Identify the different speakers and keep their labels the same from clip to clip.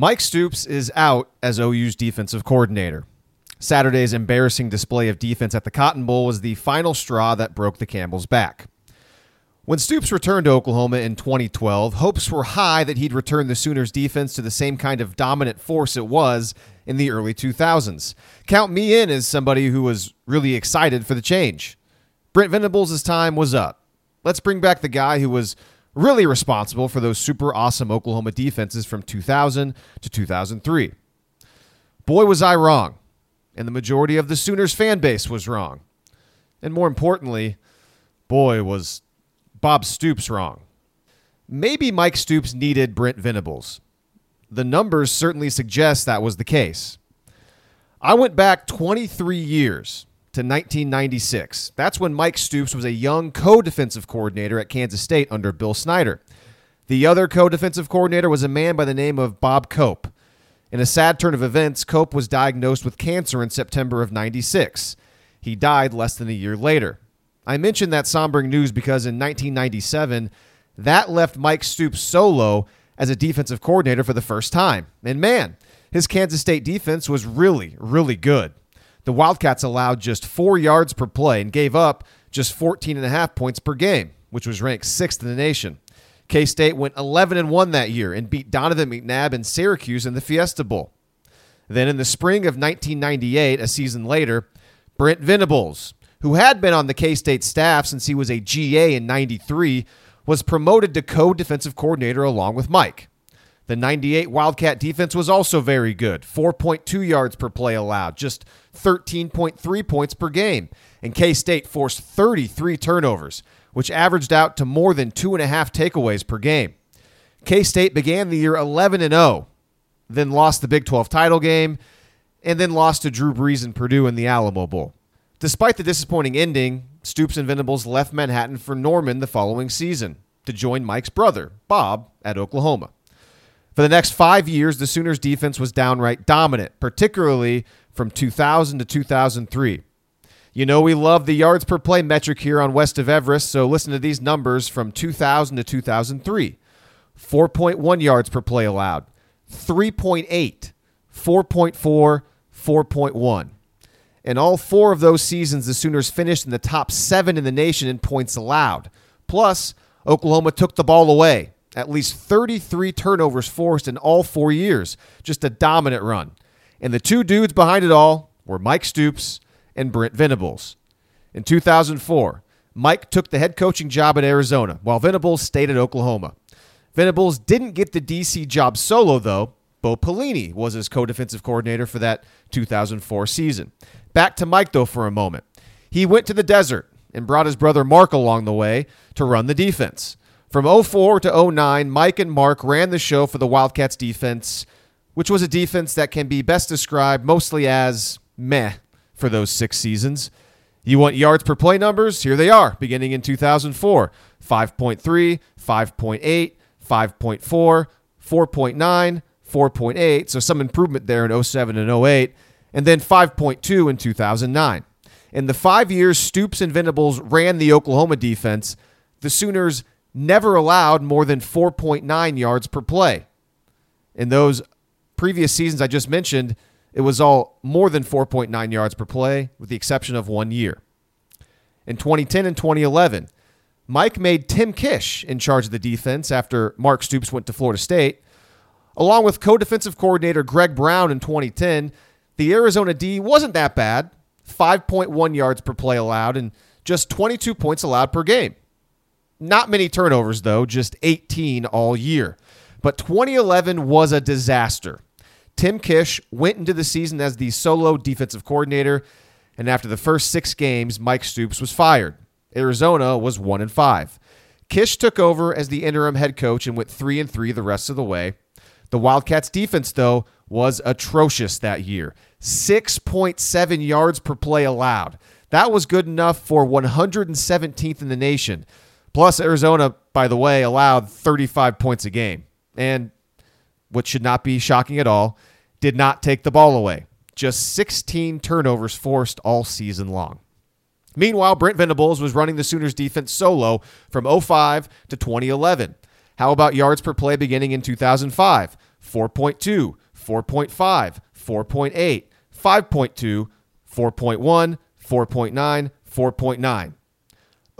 Speaker 1: Mike Stoops is out as OU's defensive coordinator. Saturday's embarrassing display of defense at the Cotton Bowl was the final straw that broke the Campbell's back. When Stoops returned to Oklahoma in 2012, hopes were high that he'd return the Sooners defense to the same kind of dominant force it was in the early 2000s. Count me in as somebody who was really excited for the change. Brent Venables' time was up. Let's bring back the guy who was really responsible for those super awesome Oklahoma defenses from 2000 to 2003. Boy, was I wrong. And the majority of the Sooners fan base was wrong. And more importantly, boy, was Bob Stoops wrong. Maybe Mike Stoops needed Brent Venables. The numbers certainly suggest that was the case. I went back 23 years to 1996. That's when Mike Stoops was a young co defensive coordinator at Kansas State under Bill Snyder. The other co defensive coordinator was a man by the name of Bob Cope. In a sad turn of events, Cope was diagnosed with cancer in September of 96. He died less than a year later. I mention that sombering news because in 1997, that left Mike Stoops solo as a defensive coordinator for the first time. And man, his Kansas State defense was really, really good the Wildcats allowed just four yards per play and gave up just 14 and a half points per game, which was ranked sixth in the nation. K State went 11 and 1 that year and beat Donovan McNabb and Syracuse in the Fiesta Bowl. Then in the spring of 1998, a season later, Brent Venables, who had been on the K State staff since he was a GA in 93, was promoted to co defensive coordinator along with Mike. The 98 Wildcat defense was also very good 4.2 yards per play allowed, just 13.3 points per game. And K State forced 33 turnovers, which averaged out to more than two and a half takeaways per game. K State began the year 11 and 0, then lost the Big 12 title game, and then lost to Drew Brees and Purdue in the Alamo Bowl. Despite the disappointing ending, Stoops and Venables left Manhattan for Norman the following season to join Mike's brother, Bob, at Oklahoma. For the next five years, the Sooners defense was downright dominant, particularly from 2000 to 2003. You know, we love the yards per play metric here on West of Everest, so listen to these numbers from 2000 to 2003 4.1 yards per play allowed, 3.8, 4.4, 4.1. In all four of those seasons, the Sooners finished in the top seven in the nation in points allowed. Plus, Oklahoma took the ball away at least 33 turnovers forced in all four years. Just a dominant run. And the two dudes behind it all were Mike Stoops and Brent Venables. In 2004, Mike took the head coaching job at Arizona, while Venables stayed at Oklahoma. Venables didn't get the DC job solo, though. Bo Pelini was his co defensive coordinator for that 2004 season. Back to Mike, though, for a moment. He went to the desert and brought his brother Mark along the way to run the defense. From 04 to 09, Mike and Mark ran the show for the Wildcats defense, which was a defense that can be best described mostly as meh for those six seasons. You want yards per play numbers? Here they are, beginning in 2004 5.3, 5.8, 5.4, 4.9, 4.8. So some improvement there in 07 and 08, and then 5.2 in 2009. In the five years Stoops and Venables ran the Oklahoma defense, the Sooners never allowed more than 4.9 yards per play. In those previous seasons I just mentioned, it was all more than 4.9 yards per play, with the exception of one year. In 2010 and 2011, Mike made Tim Kish in charge of the defense after Mark Stoops went to Florida State. Along with co defensive coordinator Greg Brown in 2010, the Arizona D wasn't that bad 5.1 yards per play allowed and just 22 points allowed per game. Not many turnovers, though, just 18 all year. But 2011 was a disaster. Tim Kish went into the season as the solo defensive coordinator, and after the first six games, Mike Stoops was fired. Arizona was 1 and 5. Kish took over as the interim head coach and went 3 and 3 the rest of the way. The Wildcats defense though was atrocious that year. 6.7 yards per play allowed. That was good enough for 117th in the nation. Plus, Arizona, by the way, allowed 35 points a game. And what should not be shocking at all, did not take the ball away. Just 16 turnovers forced all season long. Meanwhile, Brent Venables was running the Sooners defense solo from 05 to 2011. How about yards per play beginning in 2005? 4.2, 4.5, 4.8, 5.2, 4.1, 4.9, 4.9.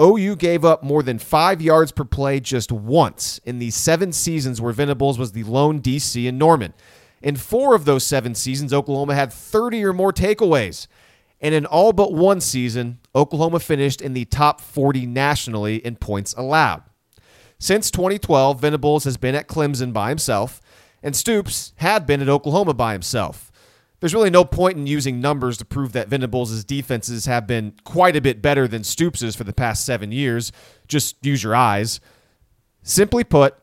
Speaker 1: OU gave up more than five yards per play just once in the seven seasons where Venables was the lone DC in Norman. In four of those seven seasons, Oklahoma had 30 or more takeaways. And in all but one season, Oklahoma finished in the top 40 nationally in points allowed. Since 2012, Venables has been at Clemson by himself, and Stoops had been at Oklahoma by himself. There's really no point in using numbers to prove that Venables' defenses have been quite a bit better than Stoops's for the past seven years. Just use your eyes. Simply put,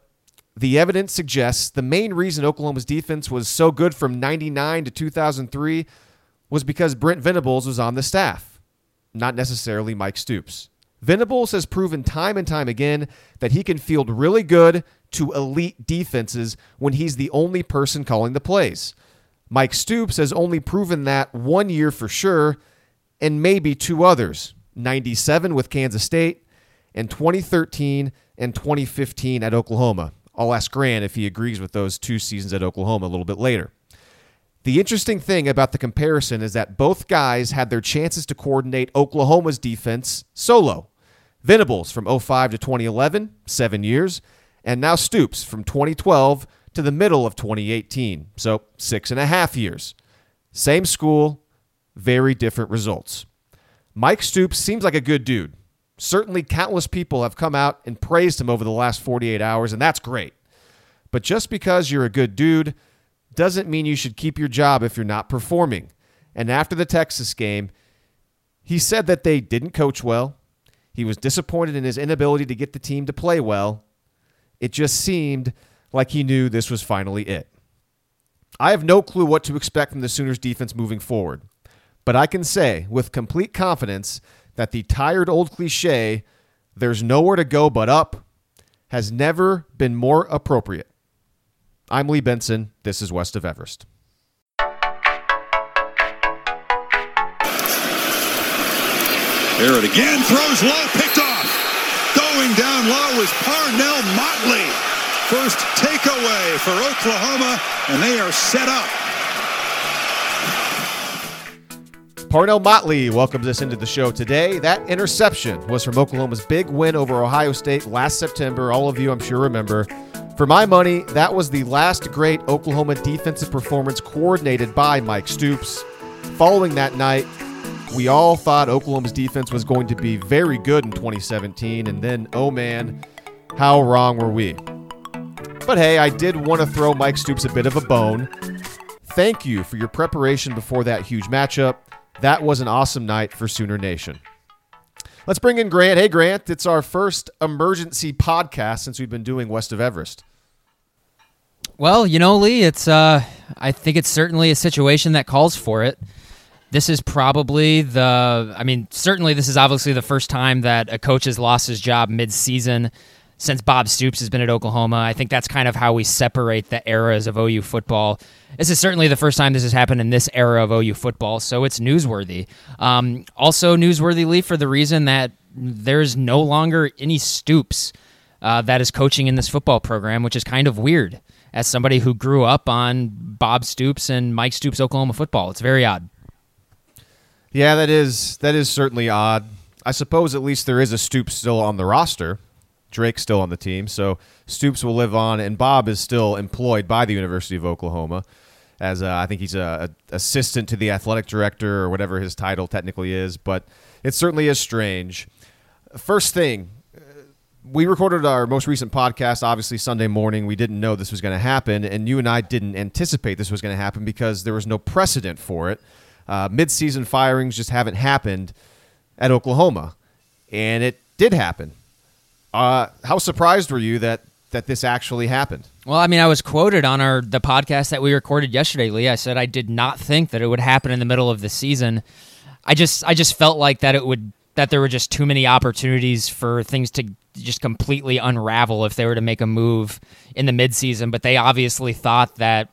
Speaker 1: the evidence suggests the main reason Oklahoma's defense was so good from 99 to 2003 was because Brent Venables was on the staff, not necessarily Mike Stoops. Venables has proven time and time again that he can field really good to elite defenses when he's the only person calling the plays. Mike Stoops has only proven that one year for sure, and maybe two others 97 with Kansas State, and 2013 and 2015 at Oklahoma. I'll ask Grant if he agrees with those two seasons at Oklahoma a little bit later. The interesting thing about the comparison is that both guys had their chances to coordinate Oklahoma's defense solo. Venables from 05 to 2011, seven years, and now Stoops from 2012 to the middle of 2018, so six and a half years. Same school, very different results. Mike Stoops seems like a good dude. Certainly, countless people have come out and praised him over the last 48 hours, and that's great. But just because you're a good dude doesn't mean you should keep your job if you're not performing. And after the Texas game, he said that they didn't coach well, he was disappointed in his inability to get the team to play well. It just seemed like he knew this was finally it. I have no clue what to expect from the Sooners defense moving forward, but I can say with complete confidence that the tired old cliche, there's nowhere to go but up, has never been more appropriate. I'm Lee Benson. This is West of Everest.
Speaker 2: Here it again, throws low, picked off. Going down low is Parnell Motley. First takeaway for Oklahoma, and they are set up.
Speaker 1: Parnell Motley welcomes us into the show today. That interception was from Oklahoma's big win over Ohio State last September. All of you, I'm sure, remember. For my money, that was the last great Oklahoma defensive performance coordinated by Mike Stoops. Following that night, we all thought Oklahoma's defense was going to be very good in 2017, and then, oh man, how wrong were we? But hey, I did want to throw Mike Stoops a bit of a bone. Thank you for your preparation before that huge matchup. That was an awesome night for Sooner Nation. Let's bring in Grant. Hey, Grant, it's our first emergency podcast since we've been doing West of Everest.
Speaker 3: Well, you know, Lee, it's uh, I think it's certainly a situation that calls for it this is probably the I mean, certainly this is obviously the first time that a coach has lost his job mid-season since Bob Stoops has been at Oklahoma. I think that's kind of how we separate the eras of OU football. This is certainly the first time this has happened in this era of OU football, so it's newsworthy. Um, also newsworthy, Lee, for the reason that there's no longer any Stoops uh, that is coaching in this football program, which is kind of weird as somebody who grew up on Bob Stoops and Mike Stoops Oklahoma football. It's very odd.
Speaker 1: Yeah, that is that is certainly odd. I suppose at least there is a Stoops still on the roster. Drake's still on the team, so Stoops will live on, and Bob is still employed by the University of Oklahoma as uh, I think he's a, a, assistant to the athletic director or whatever his title technically is. But it certainly is strange. First thing, we recorded our most recent podcast obviously Sunday morning. We didn't know this was going to happen, and you and I didn't anticipate this was going to happen because there was no precedent for it. Uh, midseason firings just haven't happened at Oklahoma, and it did happen. Uh, how surprised were you that that this actually happened?
Speaker 3: Well, I mean, I was quoted on our the podcast that we recorded yesterday, Lee. I said I did not think that it would happen in the middle of the season. I just I just felt like that it would that there were just too many opportunities for things to just completely unravel if they were to make a move in the midseason. But they obviously thought that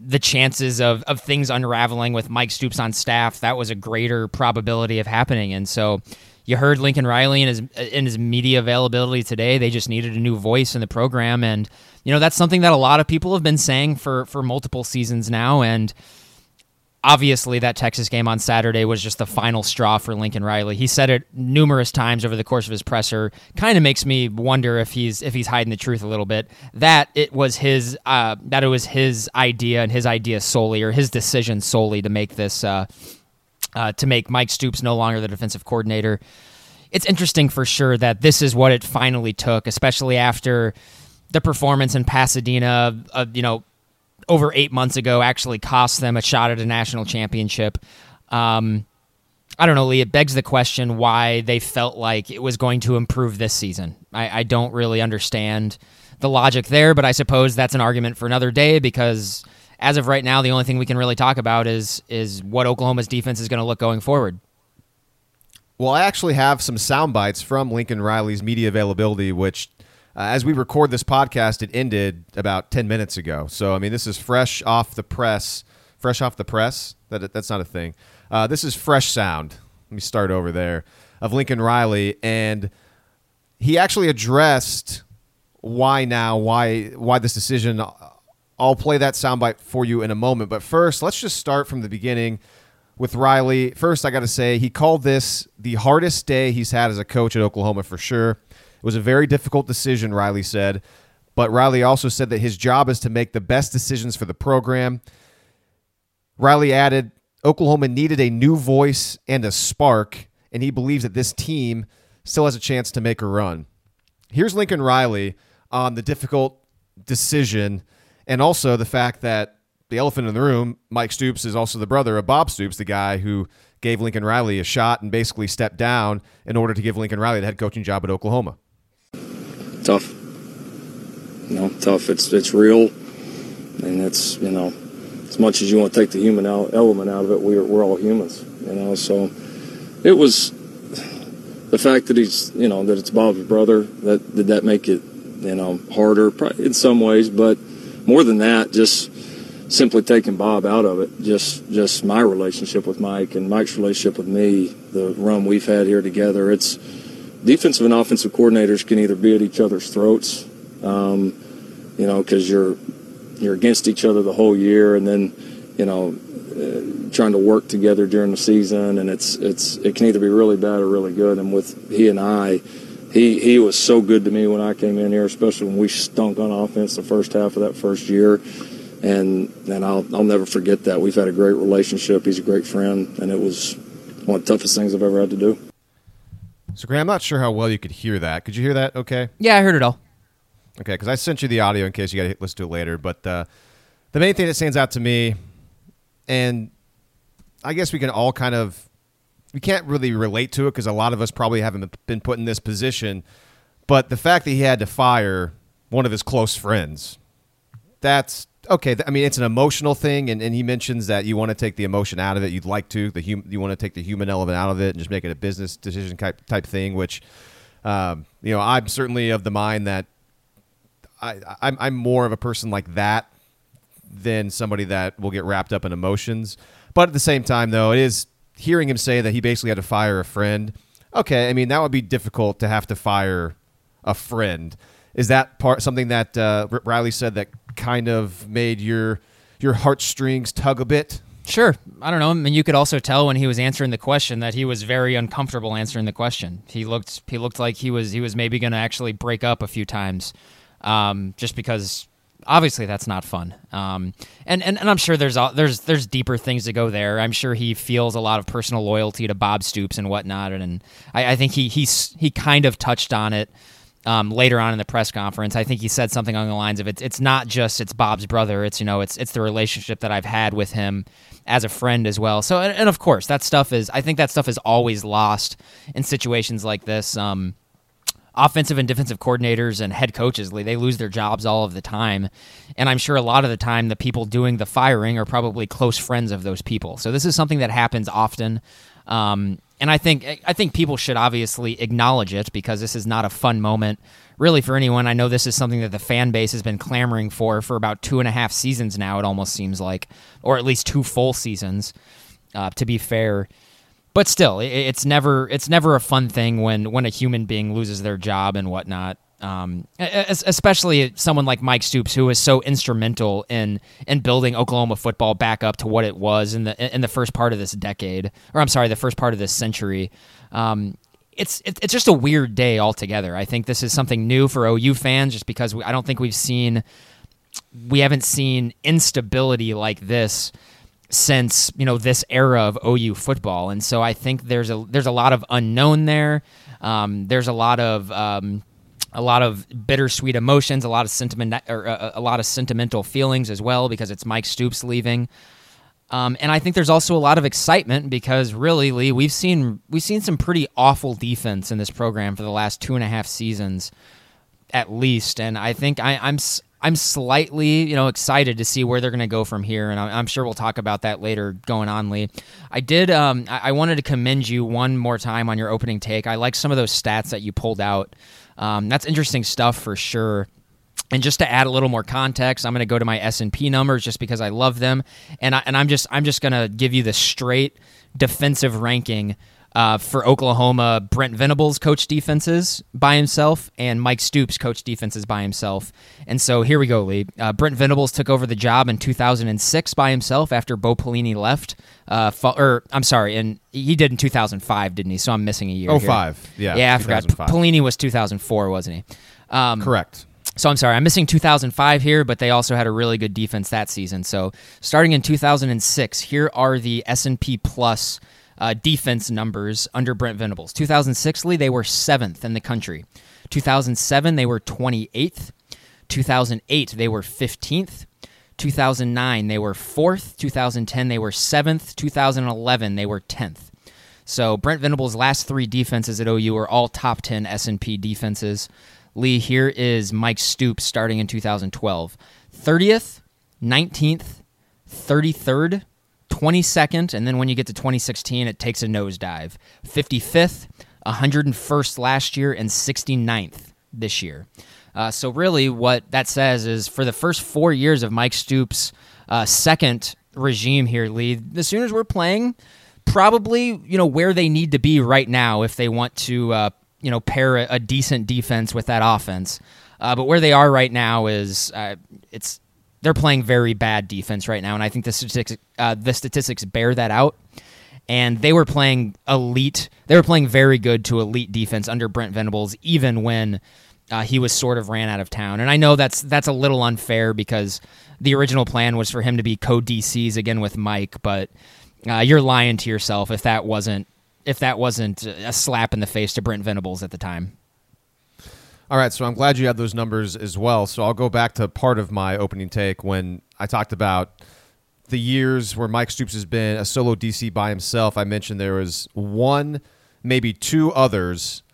Speaker 3: the chances of, of things unraveling with Mike Stoops on staff, that was a greater probability of happening. And so You heard Lincoln Riley in his in his media availability today. They just needed a new voice in the program, and you know that's something that a lot of people have been saying for for multiple seasons now. And obviously that Texas game on Saturday was just the final straw for Lincoln Riley. He said it numerous times over the course of his presser. Kind of makes me wonder if he's if he's hiding the truth a little bit. That it was his uh, that it was his idea and his idea solely or his decision solely to make this uh, uh, to make Mike Stoops no longer the defensive coordinator. It's interesting for sure that this is what it finally took, especially after the performance in Pasadena. Uh, you know, over eight months ago actually cost them a shot at a national championship. Um, I don't know, Lee. It begs the question why they felt like it was going to improve this season. I, I don't really understand the logic there, but I suppose that's an argument for another day because as of right now, the only thing we can really talk about is is what Oklahoma's defense is going to look going forward.
Speaker 1: Well, I actually have some sound bites from Lincoln Riley's media availability, which uh, as we record this podcast, it ended about 10 minutes ago. So, I mean, this is fresh off the press. Fresh off the press? That, that's not a thing. Uh, this is fresh sound. Let me start over there of Lincoln Riley. And he actually addressed why now, why, why this decision. I'll play that soundbite for you in a moment. But first, let's just start from the beginning with Riley. First, I got to say, he called this the hardest day he's had as a coach at Oklahoma for sure. It was a very difficult decision, Riley said. But Riley also said that his job is to make the best decisions for the program. Riley added Oklahoma needed a new voice and a spark, and he believes that this team still has a chance to make a run. Here's Lincoln Riley on the difficult decision and also the fact that the elephant in the room, Mike Stoops, is also the brother of Bob Stoops, the guy who gave Lincoln Riley a shot and basically stepped down in order to give Lincoln Riley the head coaching job at Oklahoma
Speaker 4: tough. Know, tough. It's it's real, and it's you know, as much as you want to take the human element out of it, we're we're all humans. You know, so it was the fact that he's you know that it's Bob's brother. That did that make it you know harder in some ways, but more than that, just simply taking Bob out of it, just just my relationship with Mike and Mike's relationship with me, the run we've had here together. It's defensive and offensive coordinators can either be at each other's throats, um, you know, because you're you're against each other the whole year, and then you know uh, trying to work together during the season, and it's it's it can either be really bad or really good. And with he and I, he he was so good to me when I came in here, especially when we stunk on offense the first half of that first year. And and I'll I'll never forget that. We've had a great relationship. He's a great friend, and it was one of the toughest things I've ever had to do.
Speaker 1: So, Grant, I'm not sure how well you could hear that. Could you hear that okay?
Speaker 3: Yeah, I heard it all.
Speaker 1: Okay, because I sent you the audio in case you got to listen to it later. But uh, the main thing that stands out to me, and I guess we can all kind of, we can't really relate to it because a lot of us probably haven't been put in this position. But the fact that he had to fire one of his close friends, that's okay, I mean, it's an emotional thing, and, and he mentions that you want to take the emotion out of it. You'd like to, the hum, you want to take the human element out of it and just make it a business decision type type thing. Which, um, you know, I'm certainly of the mind that I, I'm I'm more of a person like that than somebody that will get wrapped up in emotions. But at the same time, though, it is hearing him say that he basically had to fire a friend. Okay, I mean that would be difficult to have to fire a friend. Is that part something that uh, Riley said that kind of made your your heartstrings tug a bit?
Speaker 3: Sure. I don't know. I mean, you could also tell when he was answering the question that he was very uncomfortable answering the question. He looked he looked like he was he was maybe going to actually break up a few times, um, just because obviously that's not fun. Um, and, and and I'm sure there's there's there's deeper things to go there. I'm sure he feels a lot of personal loyalty to Bob Stoops and whatnot, and, and I, I think he he's he kind of touched on it um, later on in the press conference. I think he said something along the lines of it's it's not just it's Bob's brother. It's you know it's it's the relationship that I've had with him as a friend as well. So and, and of course that stuff is I think that stuff is always lost in situations like this. Um, offensive and defensive coordinators and head coaches they lose their jobs all of the time and i'm sure a lot of the time the people doing the firing are probably close friends of those people so this is something that happens often um, and I think I think people should obviously acknowledge it because this is not a fun moment really for anyone. I know this is something that the fan base has been clamoring for for about two and a half seasons now. It almost seems like, or at least two full seasons. Uh, to be fair, but still, it's never it's never a fun thing when when a human being loses their job and whatnot. Um, especially someone like Mike Stoops, who was so instrumental in in building Oklahoma football back up to what it was in the in the first part of this decade, or I'm sorry, the first part of this century. Um, it's it's just a weird day altogether. I think this is something new for OU fans, just because we, I don't think we've seen we haven't seen instability like this since you know this era of OU football, and so I think there's a there's a lot of unknown there. Um, there's a lot of um, a lot of bittersweet emotions, a lot of sentiment, or uh, a, a, lot of sentimental feelings as well because it's Mike Stoops leaving. Um, and I think there's also a lot of excitement because really, Lee, we've seen we've seen some pretty awful defense in this program for the last two and a half seasons, at least. And I think I, I'm I'm slightly, you know, excited to see where they're going to go from here, and I'm sure we'll talk about that later going on, Lee. I did. Um, I wanted to commend you one more time on your opening take. I like some of those stats that you pulled out. Um, that's interesting stuff for sure. And just to add a little more context, I'm going to go to my S and P numbers just because I love them, and I, and I'm just I'm just going to give you the straight defensive ranking uh, for Oklahoma, Brent Venables coached defenses by himself, and Mike Stoops coached defenses by himself. And so here we go, Lee. Uh, Brent Venables took over the job in 2006 by himself after Bo Pelini left. Uh, or I'm sorry, and he did in 2005, didn't he? So I'm missing a year.
Speaker 1: Oh, five. Yeah.
Speaker 3: Yeah, I forgot. Pelini was 2004, wasn't he?
Speaker 1: Um, Correct.
Speaker 3: So I'm sorry, I'm missing 2005 here, but they also had a really good defense that season. So starting in 2006, here are the S&P Plus uh, defense numbers under Brent Venables. 2006, Lee, they were seventh in the country. 2007, they were 28th. 2008, they were 15th. 2009, they were fourth. 2010, they were seventh. 2011, they were 10th. So Brent Venables' last three defenses at OU are all top 10 S&P defenses. Lee, here is Mike Stoops starting in 2012. 30th, 19th, 33rd, 22nd, and then when you get to 2016, it takes a nosedive. 55th, 101st last year, and 69th this year. Uh, so really, what that says is for the first four years of Mike Stoops' uh, second regime here, Lee, the Sooners were playing probably you know where they need to be right now if they want to uh, you know pair a, a, decent defense with that offense. Uh, but where they are right now is uh, it's they're playing very bad defense right now, and I think the statistics uh, the statistics bear that out. And they were playing elite. They were playing very good to elite defense under Brent Venables, even when uh, he was sort of ran out of town. And I know that's that's a little unfair because the original plan was for him to be co DCs again with Mike, but uh, you're lying to yourself if that wasn't if that wasn't a slap in the face to Brent Venables at the time.
Speaker 1: All right, so I'm glad you had those numbers as well. So I'll go back to part of my opening take when I talked about the years where Mike Stoops has been a solo DC by himself. I mentioned there was one, maybe two others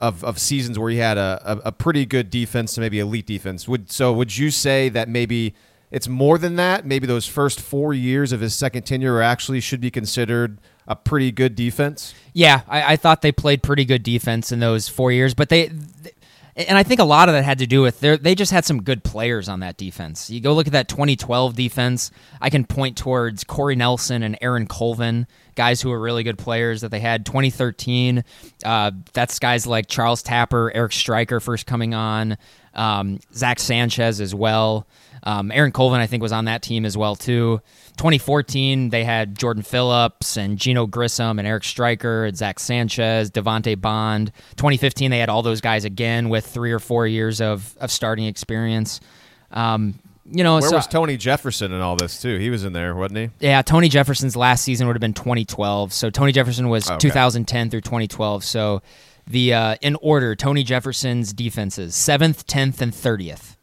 Speaker 1: of, of seasons where he had a, a, a pretty good defense, to maybe elite defense. Would so would you say that maybe it's more than that? Maybe those first four years of his second tenure actually should be considered a pretty good defense.
Speaker 3: Yeah, I, I, thought they played pretty good defense in those four years, but they, they and I think a lot of that had to do with they just had some good players on that defense. You go look at that 2012 defense. I can point towards Corey Nelson and Aaron Colvin, guys who were really good players that they had. 2013, uh, that's guys like Charles Tapper, Eric Striker first coming on, um, Zack Sanchez as well. Um, Aaron Colvin, I think, was on that team as well too. 2014, they had Jordan Phillips and Geneo Grissom and Eric Striker and Zack Sanchez, Devante Bond. 2015, they had all those guys again with three or four years of, of starting experience. Um, you know,
Speaker 1: where
Speaker 3: so,
Speaker 1: was Tony Jefferson and all this too? He was in there, wasn't he?
Speaker 3: Yeah, Tony Jefferson's last season would have been 2012. So Tony Jefferson was okay. 2010 through 2012. So the uh, in order, Tony Jefferson's defenses seventh, tenth, and thirtieth.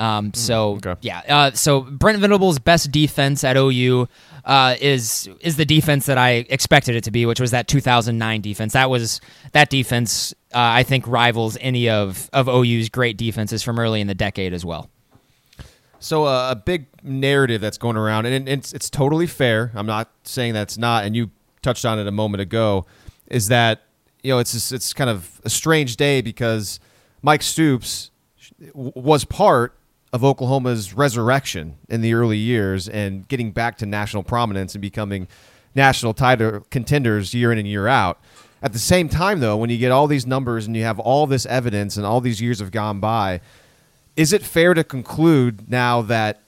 Speaker 3: Um, hmm, so okay. yeah, uh, so Brent Venables' best defense at OU uh, is is the defense that I expected it to be, which was that 2009 defense. That was that defense. Uh, I think rivals any of of OU's great defenses from early in the decade as well.
Speaker 1: So uh, a big narrative that's going around, and it's it's totally fair. I'm not saying that's not, and you touched on it a moment ago, is that you know it's just, it's kind of a strange day because Mike Stoops was part of Oklahoma's resurrection in the early years and getting back to national prominence and becoming national title contenders year in and year out. At the same time, though, when you get all these numbers and you have all this evidence and all these years have gone by, is it fair to conclude now that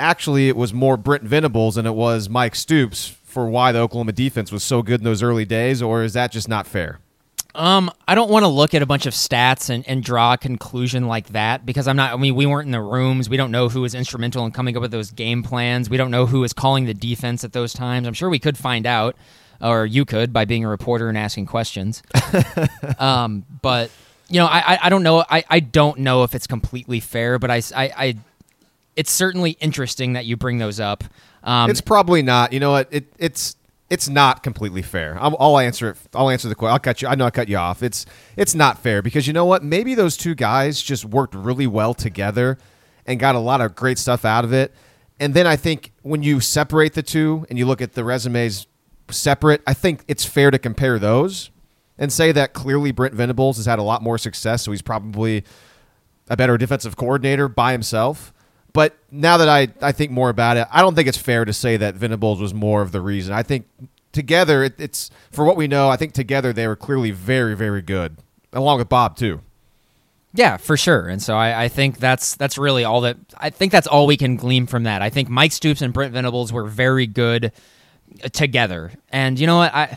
Speaker 1: actually it was more Brent Venables than it was Mike Stoops for why the Oklahoma defense was so good in those early days, or is that just not fair?
Speaker 3: Um, I don't want to look at a bunch of stats and, and draw a conclusion like that because I'm not. I mean, we weren't in the rooms. We don't know who was instrumental in coming up with those game plans. We don't know who was calling the defense at those times. I'm sure we could find out, or you could by being a reporter and asking questions. um, but you know, I, I, I don't know. I, I don't know if it's completely fair, but I, I, I it's certainly interesting that you bring those up. Um,
Speaker 1: it's probably not. You know what? It, it's it's not completely fair. I'll, I'll answer it. I'll answer the question. I'll cut you. I know I cut you off. It's it's not fair because you know what? Maybe those two guys just worked really well together and got a lot of great stuff out of it. And then I think when you separate the two and you look at the resumes separate, I think it's fair to compare those and say that clearly Brent Venables has had a lot more success, so he's probably a better defensive coordinator by himself. But now that I, I think more about it, I don't think it's fair to say that Venables was more of the reason. I think together, it, it's for what we know. I think together they were clearly very, very good, along with Bob too.
Speaker 3: Yeah, for sure. And so I, I, think that's that's really all that I think that's all we can glean from that. I think Mike Stoops and Brent Venables were very good uh, together. And you know what? I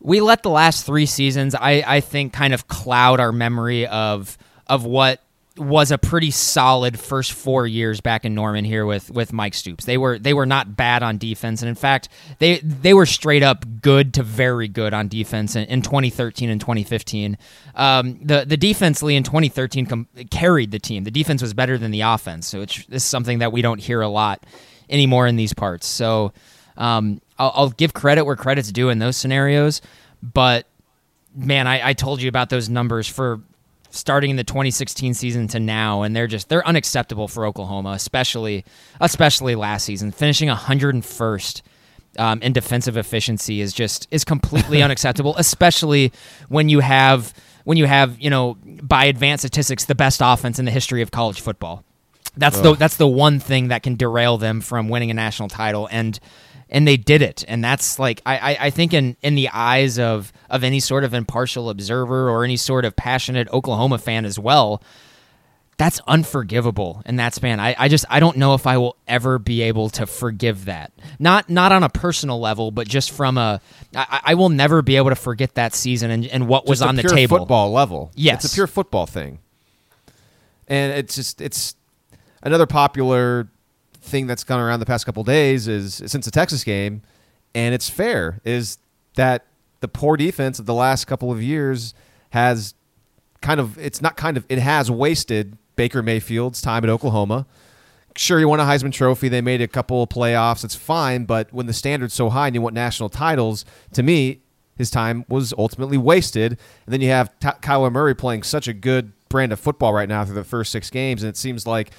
Speaker 3: we let the last three seasons, I, I think, kind of cloud our memory of of what was a pretty solid first four years back in Norman here with with Mike Stoops. They were they were not bad on defense, and in fact, they they were straight up good to very good on defense in, in 2013 and 2015. Um, the the defense, Lee, in 2013 com- carried the team. The defense was better than the offense, this is something that we don't hear a lot anymore in these parts. So um, I'll, I'll give credit where credit's due in those scenarios, but man, I, I told you about those numbers for starting in the 2016 season to now, and they're just they're unacceptable for Oklahoma, especially especially last season. Finishing 101st um, in defensive efficiency is just is completely unacceptable, especially when you have when you have you know by advanced statistics the best offense in the history of college football. That's Ugh. the that's the one thing that can derail them from winning a national title and and they did it. And that's like I, I think in in the eyes of of any sort of impartial observer or any sort of passionate oklahoma fan as well that's unforgivable in that span. I, I just i don't know if i will ever be able to forgive that. Not not on a personal level but just from a i, I will never be able to forget that season and, and what was on the table.
Speaker 1: football level.
Speaker 3: Yes
Speaker 1: it's a pure football thing. And it's just it's another popular thing that's gone around the past couple days is since the Texas game, and it's fair, is that the poor defense of the last couple of years has kind of it's not kind of it has wasted Baker Mayfield's time at Oklahoma. Sure, you won a Heisman Trophy. They made a couple of playoffs. It's fine, but when the standard's so high and you want national titles, to me, his time was ultimately wasted. And then you have T- Kyler Murray playing such a good brand of football right now through the first six games, and it seems like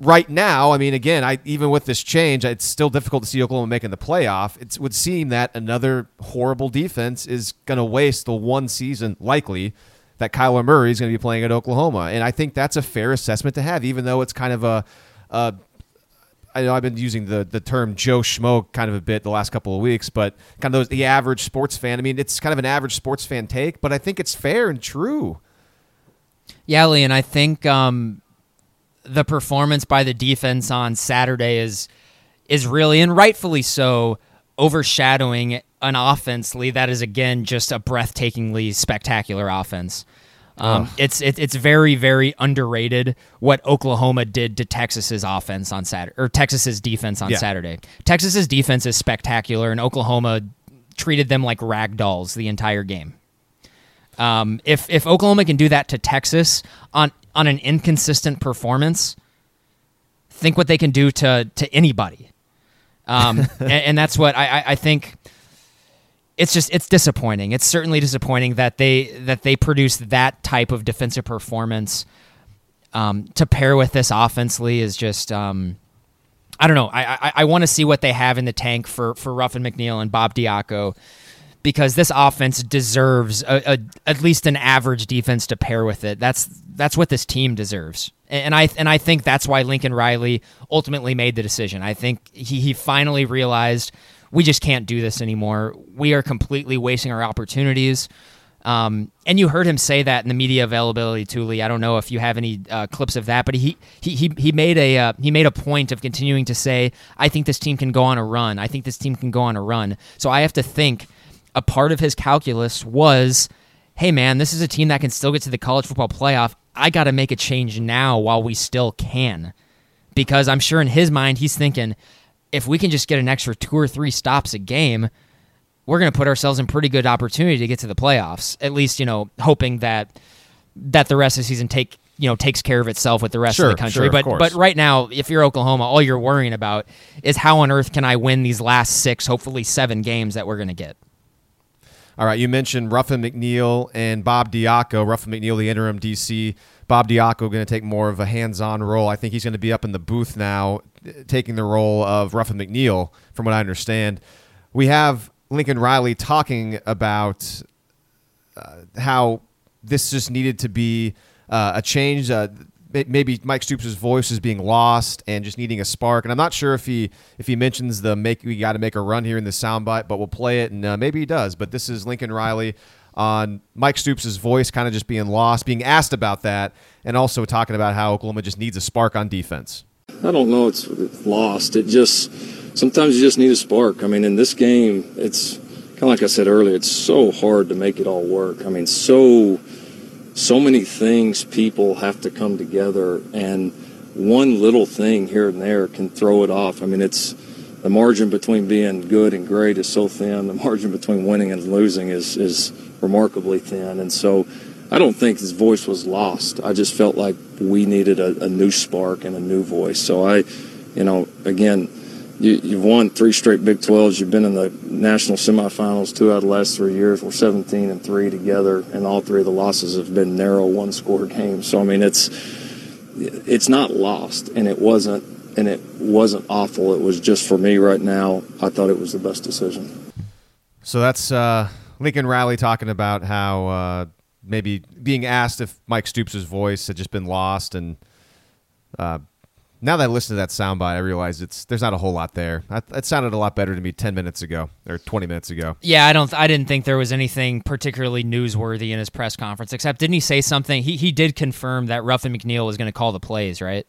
Speaker 1: right now, I mean, again, I even with this change, it's still difficult to see Oklahoma making the playoff. It would seem that another horrible defense is going to waste the one season likely that Kyler Murray is going to be playing at Oklahoma, and I think that's a fair assessment to have, even though it's kind of a. a I know I've been using the, the term Joe Schmo kind of a bit the last couple of weeks, but kind of those the average sports fan. I mean, it's kind of an average sports fan take, but I think it's fair and true.
Speaker 3: Yeah, Lee, and I think um, the performance by the defense on Saturday is is really and rightfully so overshadowing an offense Lee that is again just a breathtakingly spectacular offense. Um, it's it, it's very very underrated what Oklahoma did to Texas's offense on Saturday or Texas's defense on yeah. Saturday. Texas's defense is spectacular, and Oklahoma treated them like rag dolls the entire game. Um, if if Oklahoma can do that to Texas on on an inconsistent performance, think what they can do to to anybody. Um, and, and, that's what I, I think. It's just it's disappointing. It's certainly disappointing that they that they produce that type of defensive performance um, to pair with this offensively is just um, I don't know. I I, I want to see what they have in the tank for for Ruffin McNeill and Bob Diaco because this offense deserves a, a, at least an average defense to pair with it. That's that's what this team deserves, and I and I think that's why Lincoln Riley ultimately made the decision. I think he he finally realized we just can't do this anymore. We are completely wasting our opportunities. Um, and you heard him say that in the media availability too, Lee. I don't know if you have any uh, clips of that, but he he he, he made a uh, he made a point of continuing to say, "I think this team can go on a run. I think this team can go on a run." So I have to think a part of his calculus was, "Hey, man, this is a team that can still get to the college football playoff. I got to make a change now while we still can," because I'm sure in his mind he's thinking, if we can just get an extra two or three stops a game we're going to put ourselves in pretty good opportunity to get to the playoffs. At least, you know, hoping that that the rest of the season take you know takes care of itself with the rest
Speaker 1: sure,
Speaker 3: of the country.
Speaker 1: Sure,
Speaker 3: but but right now, if you're Oklahoma, all you're worrying about is how on earth can I win these last six, hopefully seven games that we're going to get.
Speaker 1: All right, you mentioned Ruffin McNeill and Bob Diaco. Ruffin McNeill, the interim DC. Bob Diaco going to take more of a hands-on role. I think he's going to be up in the booth now, taking the role of Ruffin McNeill, from what I understand. We have Lincoln Riley talking about uh, how this just needed to be uh, a change. Uh, maybe Mike Stoops' voice is being lost and just needing a spark. And I'm not sure if he if he mentions the make we got to make a run here in the soundbite, but we'll play it and uh, maybe he does. But this is Lincoln Riley on Mike Stoops' voice kind of just being lost, being asked about that, and also talking about how Oklahoma just needs a spark on defense.
Speaker 4: I don't know it's lost. It just sometimes you just need a spark. I mean, in this game, it's kind of like I said earlier, it's so hard to make it all work. I mean, so so many things people have to come together and one little thing here and there can throw it off. I mean, it's the margin between being good and great is so thin. The margin between winning and losing is is remarkably thin. And so I don't think his voice was lost. I just felt like we needed a, a new spark and a new voice. So I, you know, again, you, you've won three straight Big 12s. You've been in the national semifinals two out of the last three years. We're 17 and three together, and all three of the losses have been narrow one-score games. So I mean, it's it's not lost, and it wasn't, and it wasn't awful. It was just for me right now. I thought it was the best decision.
Speaker 1: So that's uh, Lincoln Riley talking about how uh, maybe being asked if Mike Stoops' voice had just been lost and. Uh, now that I listen to that soundbite, I realize it's there's not a whole lot there. That, sounded a lot better to me ten minutes ago or twenty minutes ago.
Speaker 3: Yeah, I don't. I didn't think there was anything particularly newsworthy in his press conference. Except, didn't he say something? He he did confirm that Ruffin McNeill was going to call the plays, right?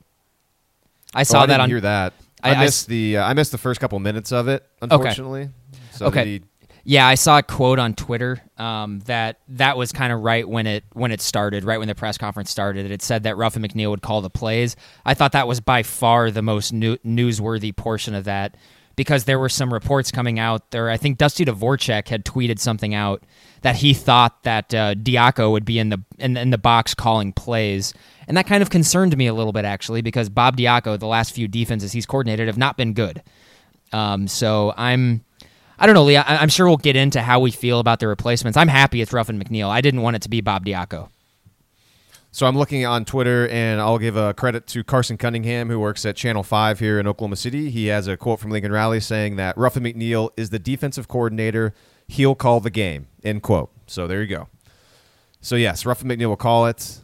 Speaker 3: I saw
Speaker 1: oh, I
Speaker 3: that on.
Speaker 1: Hear that? I, I missed I, the uh, I missed the first couple minutes of it. Unfortunately.
Speaker 3: Okay. So okay. Yeah, I saw a quote on Twitter um, that that was kind of right when it when it started, right when the press conference started. It said that Ruffin McNeill would call the plays. I thought that was by far the most new, newsworthy portion of that because there were some reports coming out there. I think Dusty Dvoracek had tweeted something out that he thought that uh, Diaco would be in the in, in the box calling plays, and that kind of concerned me a little bit actually because Bob Diaco, the last few defenses he's coordinated have not been good. Um, so I'm I don't know, Lee. I, am sure we'll get into how we feel about the replacements. I'm happy it's Ruffin McNeill. I didn't want it to be Bob Diaco.
Speaker 1: So I'm looking on Twitter, and I'll give a credit to Carson Cunningham, who works at Channel 5 here in Oklahoma City. He has a quote from Lincoln Riley saying that Ruffin McNeill is the defensive coordinator. He'll call the game, end quote. So there you go. So, yes, Ruffin McNeill will call it.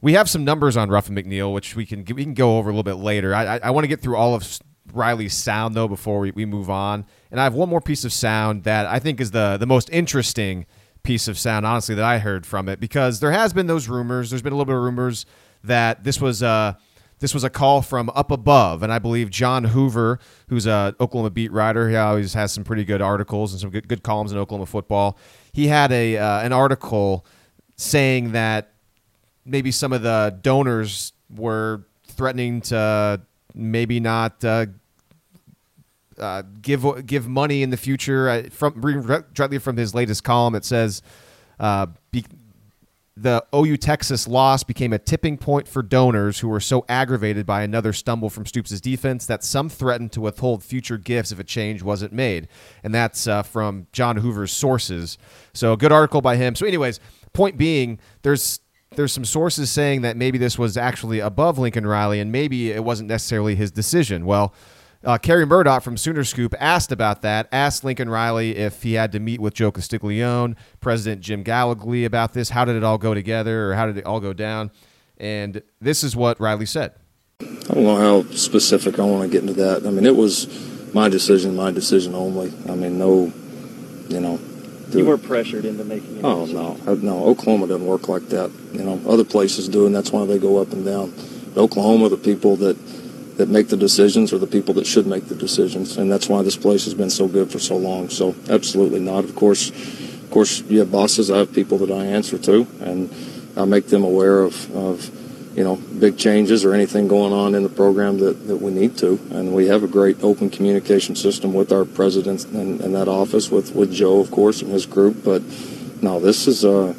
Speaker 1: We have some numbers on Ruffin McNeill, which we can we can go over a little bit later. I, I, I want to get through all of Riley's sound though before we, we move on. And I have one more piece of sound that I think is the the most interesting piece of sound, honestly, that I heard from it because there has been those rumors. There's been a little bit of rumors that this was a this was a call from up above, and I believe John Hoover, who's a Oklahoma beat writer, he always has some pretty good articles and some good, good columns in Oklahoma football. He had a uh, an article saying that maybe some of the donors were threatening to maybe not uh, uh, give give money in the future. From directly from his latest column, it says uh, be, the OU Texas loss became a tipping point for donors who were so aggravated by another stumble from Stoops' defense that some threatened to withhold future gifts if a change wasn't made. And that's uh, from John Hoover's sources. So a good article by him. So, anyways, point being, there's there's some sources saying that maybe this was actually above Lincoln Riley and maybe it wasn't necessarily his decision. Well, Uh, Carey Murdock from Sooner Scoop asked about that, asked Lincoln Riley if he had to meet with Joe Castiglione, President Jim Gallogly about this. How did it all go together or how did it all go down? And this is what Riley said.
Speaker 4: I don't know how specific I want to get into that. I mean, it was my decision, my decision only. I mean, no, you know.
Speaker 5: You weren't pressured into making. It.
Speaker 4: Oh no, no. Oklahoma doesn't work like that. You know, other places do, and that's why they go up and down. But Oklahoma, the people that that make the decisions are the people that should make the decisions, and that's why this place has been so good for so long. So, absolutely not. Of course, of course, you have bosses. I have people that I answer to, and I make them aware of, of you know, big changes or anything going on in the program that, that we need to. And we have a great open communication system with our president and, and that office, with, with Joe, of course, and his group. But no, this is, uh,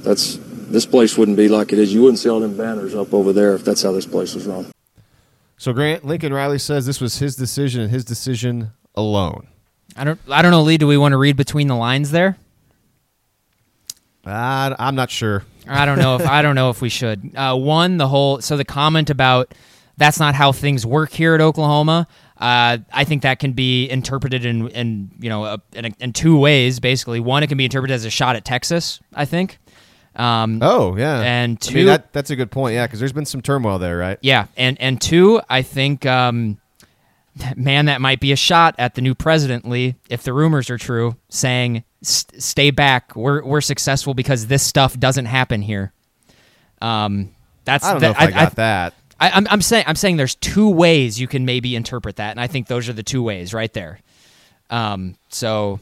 Speaker 4: that's, this place wouldn't be like it is. You wouldn't see all them banners up over there if that's how this place was run.
Speaker 1: So Grant Lincoln Riley says this was his decision and his decision alone.
Speaker 3: I don't. I don't know, Lee. Do we want to read between the lines there?
Speaker 1: Uh, I'm not sure.
Speaker 3: I don't know if I don't know if we should. Uh, one, the whole so the comment about that's not how things work here at Oklahoma. Uh, I think that can be interpreted in, in you know in, in two ways. Basically, one, it can be interpreted as a shot at Texas. I think. Um,
Speaker 1: Oh yeah,
Speaker 3: And
Speaker 1: I mean,
Speaker 3: two-
Speaker 1: that, that's a good point. Yeah, because there's been some turmoil there, right?
Speaker 3: Yeah, and and two, I think, um, man, that might be a shot at the new president, Lee, if the rumors are true, saying, "S- "Stay back. We're we're successful because this stuff doesn't happen here." Um, that's
Speaker 1: I don't know if I, got that.
Speaker 3: I, I'm, I'm saying I'm saying there's two ways you can maybe interpret that, and I think those are the two ways right there. Um, so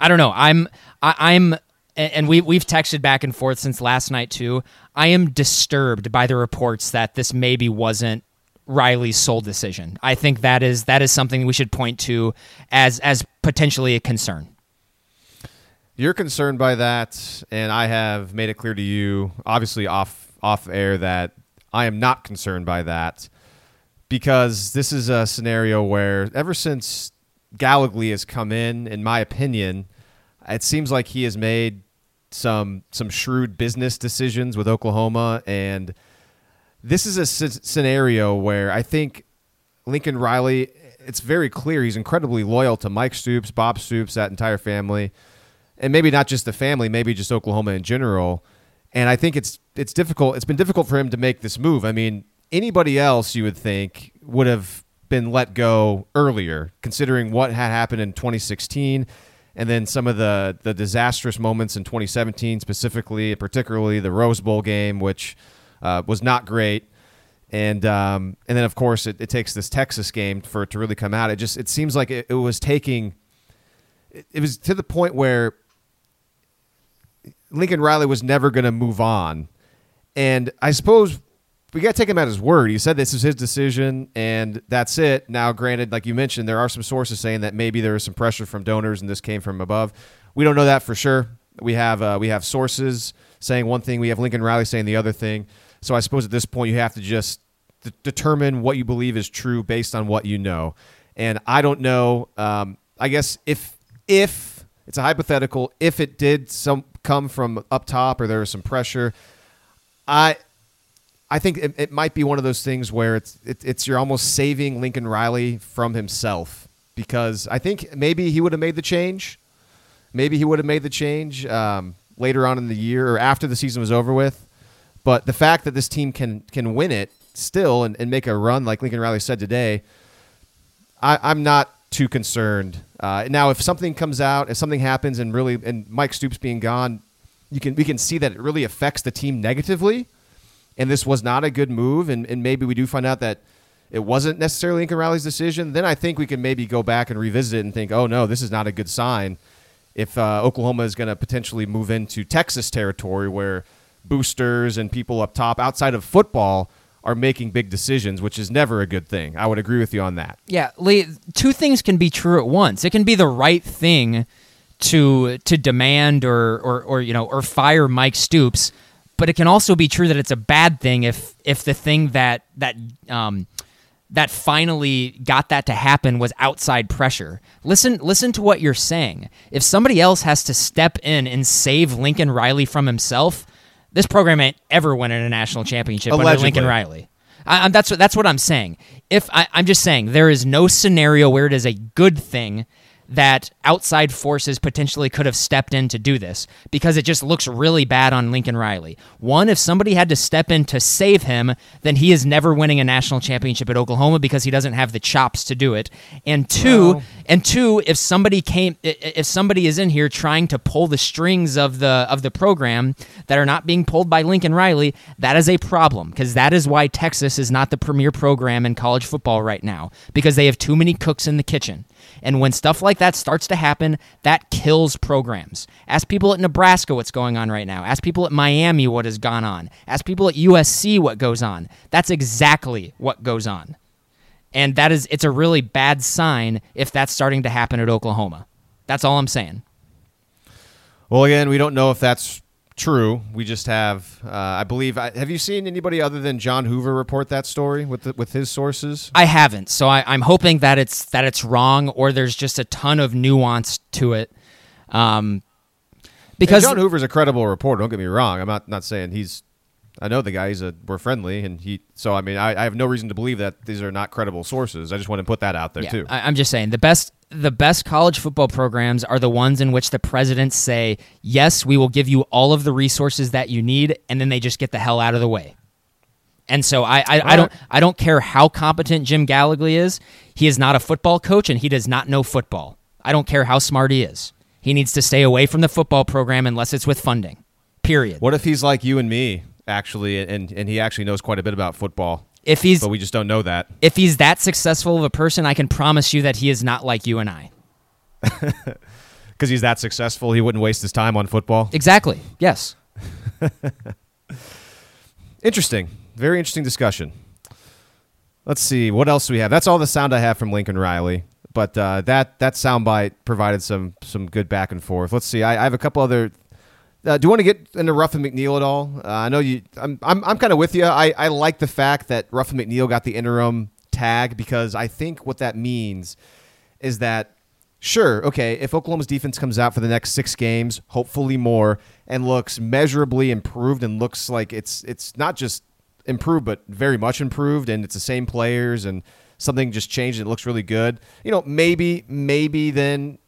Speaker 3: I don't know. I'm I, I'm and and we we've texted back and forth since last night too. I am disturbed by the reports that this maybe wasn't Riley's sole decision. I think that is that is something we should point to as as potentially a concern.
Speaker 1: You're concerned by that, and I have made it clear to you, obviously off off air, that I am not concerned by that because this is a scenario where ever since Gallogly has come in, in my opinion, it seems like he has made some some shrewd business decisions with Oklahoma, and this is a s- scenario where I think Lincoln Riley. It's very clear he's incredibly loyal to Mike Stoops, Bob Stoops, that entire family and maybe not just the family, maybe just Oklahoma in general. And I think it's it's difficult. It's been difficult for him to make this move. I mean, anybody else you would think would have been let go earlier, considering what had happened in 2016, and then some of the the disastrous moments in 2017, specifically, particularly the Rose Bowl game, which uh, was not great. And um, and then of course it, it takes this Texas game for it to really come out. It just it seems like it, it was taking it, it was to the point where Lincoln Riley was never going to move on. And I suppose we got to take him at his word. He said this is his decision and that's it. Now, granted, like you mentioned, there are some sources saying that maybe there is some pressure from donors and this came from above. We don't know that for sure. We have uh, we have sources saying one thing, we have Lincoln Riley saying the other thing. So I suppose at this point you have to just d- determine what you believe is true based on what you know. And I don't know. Um, I guess if if it's a hypothetical, if it did some come from up top or there was some pressure, I I think it, it might be one of those things where it's it, it's you're almost saving Lincoln Riley from himself because I think maybe he would have made the change, maybe he would have made the change um, later on in the year or after the season was over with. But the fact that this team can can win it still and, and make a run like Lincoln Riley said today, I, I'm not too concerned. Uh, now, if something comes out, if something happens, and really, and Mike Stoops being gone, you can we can see that it really affects the team negatively, and this was not a good move, and, and maybe we do find out that it wasn't necessarily Lincoln Riley's decision. Then I think we can maybe go back and revisit it and think, oh no, this is not a good sign. If uh, Oklahoma is going to potentially move into Texas territory where boosters and people up top outside of football are making big decisions, which is never a good thing. I would agree with you on that.
Speaker 3: Yeah, Lee, two things can be true at once. It can be the right thing to to demand or or, or you know or fire Mike Stoops, but it can also be true that it's a bad thing if if the thing that that um that finally got that to happen was outside pressure. Listen listen to what you're saying. If somebody else has to step in and save Lincoln Riley from himself, this program ain't ever winning a national championship under
Speaker 1: Allegedly.
Speaker 3: Lincoln Riley. I, that's what that's what I'm saying. if I, I'm just saying there is no scenario where it is a good thing that outside forces potentially could have stepped in to do this because it just looks really bad on Lincoln Riley. One, if somebody had to step in to save him, then he is never winning a national championship at Oklahoma because he doesn't have the chops to do it. And two,
Speaker 1: Well-
Speaker 3: and two, if somebody came, if somebody is in here trying to pull the strings of the of the program that are not being pulled by Lincoln Riley, that is a problem because that is why Texas is not the premier program in college football right now because they have too many cooks in the kitchen. And when stuff like that starts to happen, that kills programs. Ask people at Nebraska what's going on right now. Ask people at Miami what has gone on. Ask people at USC what goes on. That's exactly what goes on and that is it's a really bad sign if that's starting to happen at Oklahoma. That's all I'm saying.
Speaker 1: Well, again, we don't know if that's true. We just have, uh, I believe. I, have you seen anybody other than John Hoover report that story with the, with his sources?
Speaker 3: I haven't, so I, I'm hoping that it's that it's wrong or there's just a ton of nuance to it. Um, because
Speaker 1: Because John Hoover's a credible reporter. Don't get me wrong. I'm not not saying he's. I know the guy. He's a we're friendly, and he. So I mean, I, I have no reason to believe that these are not credible sources. I just want to put that out there
Speaker 3: Yeah,
Speaker 1: too.
Speaker 3: I, I'm just saying the best the best college football programs are the ones in which the presidents say, "Yes, we will give you all of the resources that you need," and then they just get the hell out of the way. And so I, I, I don't I don't care how competent Jim Gallogly is. He is not a football coach, and he does not know football. I don't care how smart he is. He needs to stay away from the football program unless it's with funding. Period.
Speaker 1: what if he's like you and me, actually, and and he actually knows quite a bit about football,
Speaker 3: If he's
Speaker 1: but we just don't know that.
Speaker 3: if he's that successful of a person, I can promise you that he is not like you and I.
Speaker 1: Because he's that successful, he wouldn't waste his time on football.
Speaker 3: Exactly. Yes.
Speaker 1: Interesting. Very interesting discussion. Let's see. What else do we have? That's all the sound I have from Lincoln Riley. But uh, that that soundbite provided some some good back and forth. Let's see. I, I have a couple other. Uh, do you want to get into Ruffin McNeill at all? Uh, I know you. I'm I'm, I'm kind of with you. I, I like the fact that Ruffin McNeill got the interim tag because I think what that means is that Sure. Okay. If Oklahoma's defense comes out for the next six games, hopefully more, and looks measurably improved, and looks like it's it's not just improved, but very much improved, and it's the same players, and something just changed, and it looks really good. You know, maybe maybe then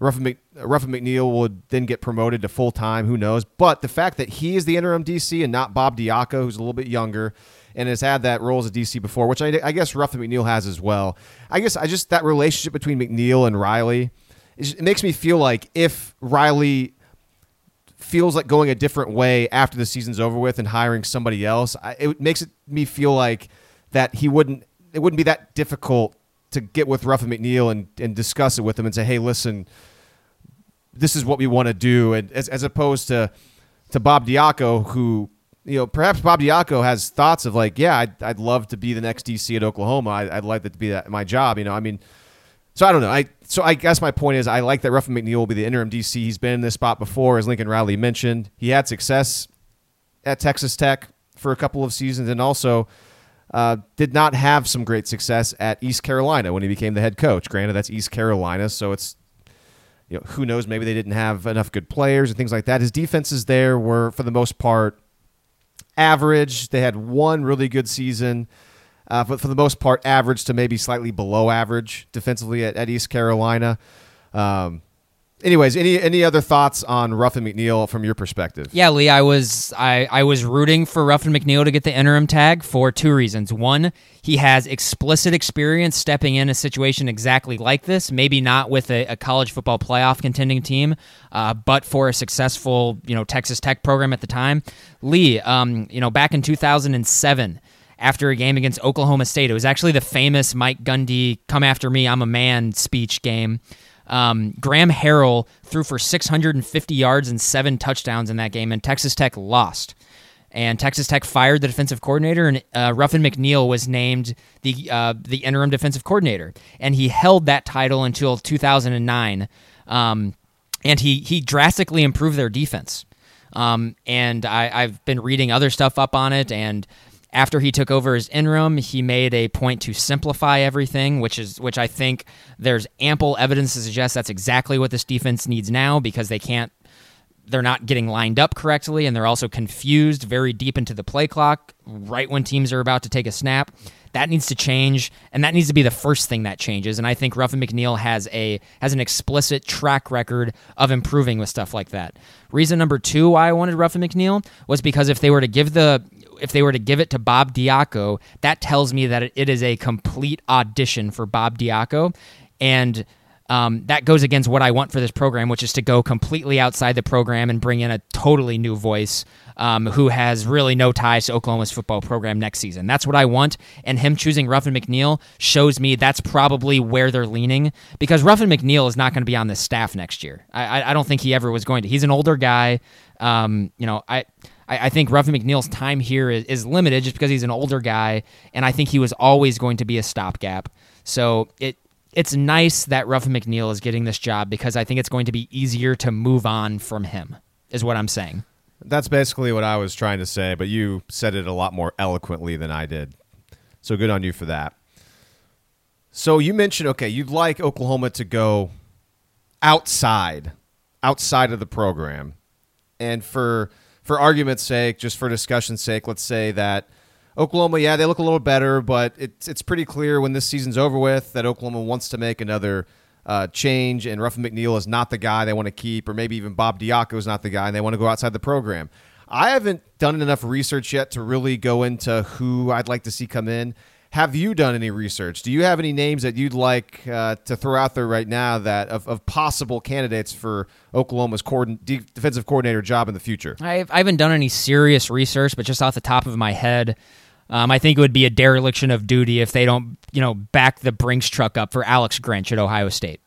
Speaker 1: Ruffin, Mc, uh, Ruffin McNeill would then get promoted to full time. Who knows? But the fact that he is the interim DC and not Bob Diaco, who's a little bit younger and has had that role as a DC before, which I, I guess Ruffin McNeill has as well. I guess I just that relationship between McNeill and Riley, it makes me feel like if Riley feels like going a different way after the season's over with and hiring somebody else, I, it makes it me feel like that he wouldn't. It wouldn't be that difficult to get with Ruffin McNeill and, and discuss it with him and say, hey, listen, this is what we want to do, and as, as opposed to to Bob Diaco, who you know perhaps Bob Diaco has thoughts of like, yeah, I'd, I'd love to be the next DC at Oklahoma. I, I'd like that to be that, my job. You know, I mean, so I don't know. I so I guess my point is I like that Ruffin McNeill will be the interim DC. He's been in this spot before, as Lincoln Riley mentioned. He had success at Texas Tech for a couple of seasons, and also. Uh, did not have some great success at East Carolina when he became the head coach. Granted, that's East Carolina, so it's you know, who knows? Maybe they didn't have enough good players and things like that. His defenses there were, for the most part, average. They had one really good season, uh, but for the most part, average to maybe slightly below average defensively at, at East Carolina. Um, anyways, any any other thoughts on Ruffin McNeill from your perspective?
Speaker 3: Yeah, Lee, I was I, I was rooting for Ruffin McNeill to get the interim tag for two reasons. One, he has explicit experience stepping in a situation exactly like this. Maybe not with a, a college football playoff contending team, uh, but for a successful you know Texas Tech program at the time. Lee, um, you know, back in 2007 after a game against Oklahoma State. It was actually the famous Mike Gundy "Come after me, I'm a man" speech game. Um, Graham Harrell threw for 650 yards and seven touchdowns in that game, and Texas Tech lost. And Texas Tech fired the defensive coordinator, and uh, Ruffin McNeill was named the uh, the interim defensive coordinator, and he held that title until 2009. Um, and he he drastically improved their defense. Um, and I, I've been reading other stuff up on it, and after he took over as interim, he made a point to simplify everything, which is which I think there's ample evidence to suggest that's exactly what this defense needs now because they can't they're not getting lined up correctly, and they're also confused very deep into the play clock right when teams are about to take a snap. That needs to change, and that needs to be the first thing that changes. And I think Ruffin McNeill has a has an explicit track record of improving with stuff like that. Reason number two why I wanted Ruffin McNeill was because if they were to give the if they were to give it to Bob Diaco, that tells me that it is a complete audition for Bob Diaco, and um, that goes against what I want for this program, which is to go completely outside the program and bring in a totally new voice um, who has really no ties to Oklahoma's football program next season. That's what I want. And him choosing Ruffin McNeill shows me that's probably where they're leaning because Ruffin McNeill is not going to be on the staff next year. I, I, don't think he ever was going to. He's an older guy. Um, you know, I. I, think Ruffin McNeill's time here is, is limited just because he's an older guy, and I think he was always going to be a stopgap. So it it's nice that Ruffin McNeill is getting this job because I think it's going to be easier to move on from him, is what I'm saying.
Speaker 1: That's basically what I was trying to say, but you said it a lot more eloquently than I did. So good on you for that. So you mentioned, okay, you'd like Oklahoma to go outside, outside of the program. And for for argument's sake, just for discussion's sake, let's say that – Oklahoma, yeah, they look a little better, but it's it's pretty clear when this season's over with that Oklahoma wants to make another uh, change, and Ruffin McNeill is not the guy they want to keep, or maybe even Bob Diaco is not the guy, and they want to go outside the program. I haven't done enough research yet to really go into who I'd like to see come in. Have you done any research? Do you have any names that you'd like uh, to throw out there right now that of, of possible candidates for Oklahoma's defensive coordinator job in the future?
Speaker 3: I've, I haven't done any serious research, but just off the top of my head, um, I think it would be a dereliction of duty if they don't, you know, back the Brinks truck up for Alex Grinch at Ohio State.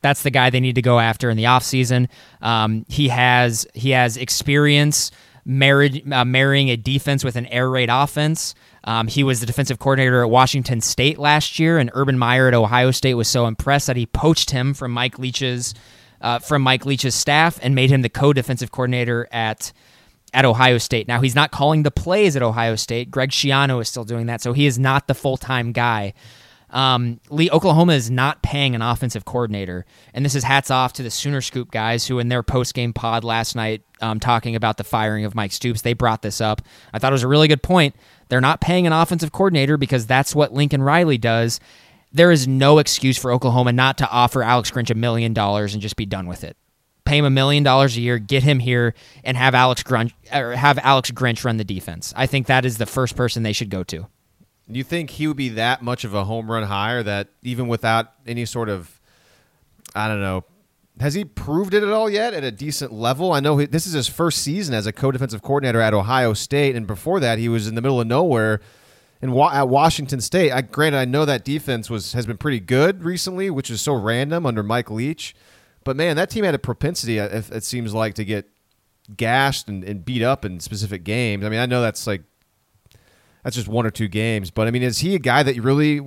Speaker 3: That's the guy they need to go after in the offseason. Um, he has he has experience married, uh, marrying a defense with an air raid offense. Um, he was the defensive coordinator at Washington State last year, and Urban Meyer at Ohio State was so impressed that he poached him from Mike Leach's uh, from Mike Leach's staff and made him the co-defensive coordinator at at Ohio State. Now he's not calling the plays at Ohio State. Greg Schiano is still doing that, so he is not the full time guy. Um, Lee, Oklahoma is not paying an offensive coordinator, and this is hats off to the Sooner Scoop guys who, in their post game pod last night, um, talking about the firing of Mike Stoops, they brought this up. I thought it was a really good point. They're not paying an offensive coordinator because that's what Lincoln Riley does. There is no excuse for Oklahoma not to offer Alex Grinch a million dollars and just be done with it pay him a million dollars a year, get him here, and have Alex Grinch or have Alex Grinch run the defense. I think that is the first person they should go to.
Speaker 1: You think he would be that much of a home run hire that even without any sort of, I don't know, has he proved it at all yet at a decent level? I know he, this is his first season as a co-defensive coordinator at Ohio State, and before that he was in the middle of nowhere in at Washington State. I granted I know that defense was has been pretty good recently, which is so random under Mike Leach. But man, that team had a propensity, uh, it, seems like, to get gashed and, and beat up in specific games. I mean, I know that's like that's just one or two games, but I mean, is he a guy that you really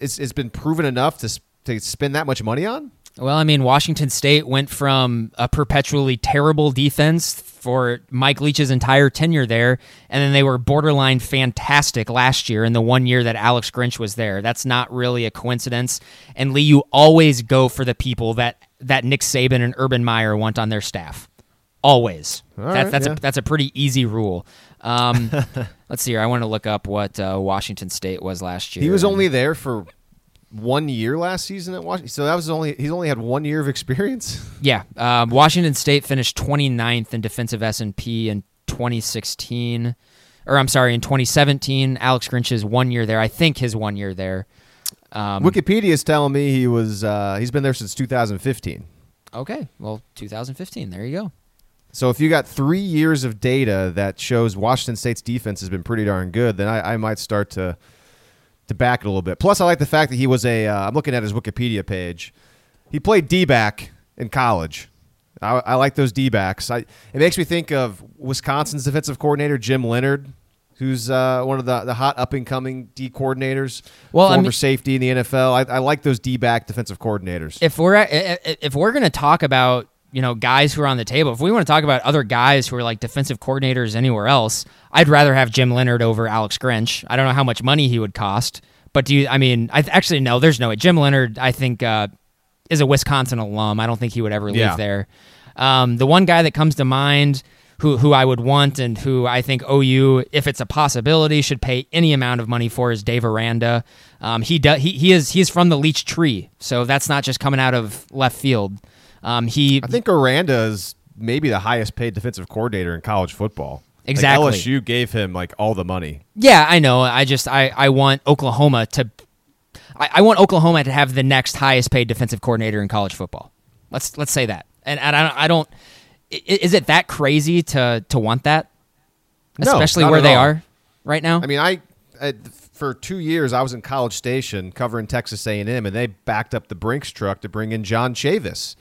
Speaker 1: has been proven enough to to spend that much money on?
Speaker 3: Well, I mean, Washington State went from a perpetually terrible defense for Mike Leach's entire tenure there, and then they were borderline fantastic last year in the one year that Alex Grinch was there. That's not really a coincidence. And Lee, you always go for the people that that Nick Saban and Urban Meyer want on their staff. Always. That, that's yeah. a that's a pretty easy rule. Um, let's see here. I want to look up what uh, Washington State was last year.
Speaker 1: He was only there for one year last season at Washington. So that was only he's only had one year of experience.
Speaker 3: Yeah, um, Washington State finished 29th in defensive S and P in 2016, or I'm sorry, in 2017. Alex Grinch's one year there. I think his one year there.
Speaker 1: Um, Wikipedia is telling me he was uh, he's been there since 2015.
Speaker 3: Okay, well, 2015. There you go.
Speaker 1: So if you got three years of data that shows Washington State's defense has been pretty darn good, then I, I might start to to back it a little bit. Plus, I like the fact that he was a. am uh, looking at his Wikipedia page. He played D back in college. I, I like those D backs. it makes me think of Wisconsin's defensive coordinator Jim Leonhard, who's uh, one of the, the hot up and coming D coordinators, well, former I mean, safety in the NFL. I, I like those D back defensive coordinators.
Speaker 3: If we're if we're going to talk about you know guys who are on the table, if we want to talk about other guys who are like defensive coordinators anywhere else, I'd rather have Jim Leonhard over Alex Grinch. I don't know how much money he would cost, but do you? I mean, I actually no. There's no way. Jim Leonhard, I think, uh, is a Wisconsin alum. I don't think he would ever leave yeah. there. Um, the one guy that comes to mind who who I would want and who I think OU, if it's a possibility, should pay any amount of money for is Dave Aranda. Um, he does he, he is he is from the Leach Tree, so that's not just coming out of left field. Um, he
Speaker 1: I think Aranda is maybe the highest paid defensive coordinator in college football. Like,
Speaker 3: Exactly.
Speaker 1: LSU gave him like all the money.
Speaker 3: Yeah, I know. I just I, I want Oklahoma to I, I want Oklahoma to have the next highest paid defensive coordinator in college football. Let's let's say that. And, and I don't I don't is it that crazy to to want that?
Speaker 1: No,
Speaker 3: Especially where they
Speaker 1: all.
Speaker 3: are right now?
Speaker 1: I mean, I, I for two years I was in College Station covering Texas A&M, and they backed up the Brinks truck to bring in John Chavis,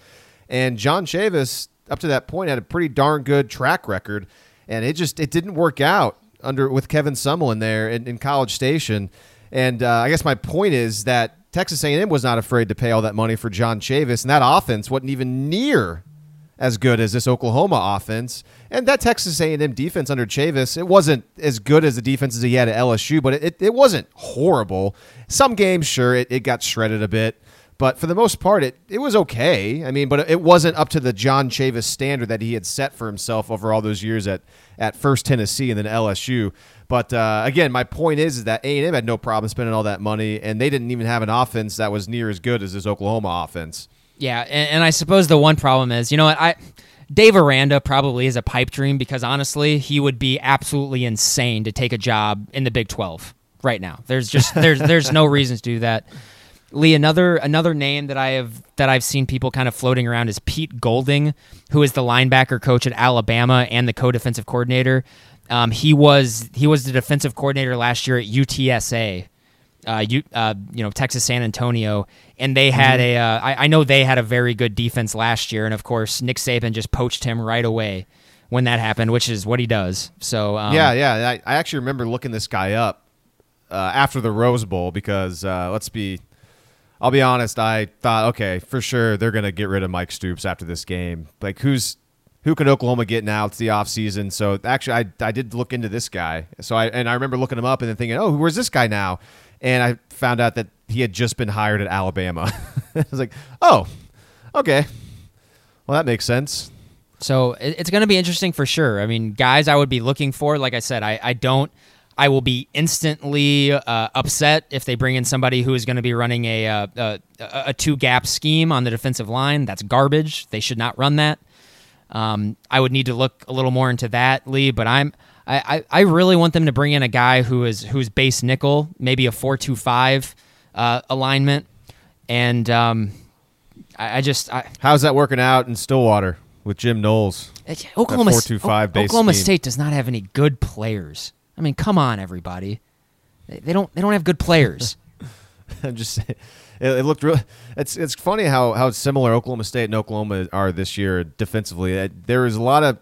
Speaker 1: and John Chavis up to that point had a pretty darn good track record, and it just it didn't work out under with Kevin Sumlin there in, in College Station, and uh, I guess my point is that Texas A&M was not afraid to pay all that money for John Chavis, and that offense wasn't even near as good as this Oklahoma offense. And that Texas A&M defense under Chavis, it wasn't as good as the defenses he had at LSU, but it, it wasn't horrible. Some games, sure, it, it got shredded a bit. But for the most part, it, it was okay. I mean, but it wasn't up to the John Chavis standard that he had set for himself over all those years at, at first Tennessee and then LSU. But uh, again, my point is, is that A&M had no problem spending all that money, and they didn't even have an offense that was near as good as this Oklahoma offense.
Speaker 3: Yeah, and, and I suppose the one problem is, you know what, I Dave Aranda probably is a pipe dream because honestly, he would be absolutely insane to take a job in the Big Twelve right now. There's just there's there's no reason to do that. Lee, another another name that I have that I've seen people kind of floating around is Pete Golding, who is the linebacker coach at Alabama and the co-defensive coordinator. Um, he was he was the defensive coordinator last year at UTSA uh, you, uh, you know, Texas San Antonio, and they had
Speaker 1: Mm-hmm.
Speaker 3: a. Uh, I, I know they had a very good defense last year, and of course Nick Saban just poached him right away when that happened, which is what he does. So um,
Speaker 1: Yeah, yeah. I, I actually remember looking this guy up uh, after the Rose Bowl because uh, let's be, I'll be honest. I thought, okay, for sure they're gonna get rid of Mike Stoops after this game. Like, who's who can Oklahoma get now? It's the off season, so actually, I I did look into this guy. So I and I remember looking him up and then thinking, oh, where's this guy now? And I found out that he had just been hired at Alabama. I was like, oh, okay. Well, that makes sense.
Speaker 3: So it's going to be interesting for sure. I mean, guys, I would be looking for. Like I said, I, I don't. I will be instantly uh, upset if they bring in somebody who is going to be running a, uh, a a two gap scheme on the defensive line. That's garbage. They should not run that. Um, I would need to look a little more into that, Lee. But I'm I, I, I really want them to bring in a guy who is who's base nickel, maybe a four two five uh, alignment, and um, I, I just I,
Speaker 1: How's that working out in Stillwater with Jim Knowles?
Speaker 3: Oklahoma,
Speaker 1: 4-2-5
Speaker 3: Oklahoma
Speaker 1: scheme.
Speaker 3: State does not have any good players. I mean, come on, everybody. They, they don't. They don't have good players.
Speaker 1: I'm just saying, it, it looked real. It's it's funny how how similar Oklahoma State and Oklahoma are this year defensively. Uh, There was a lot of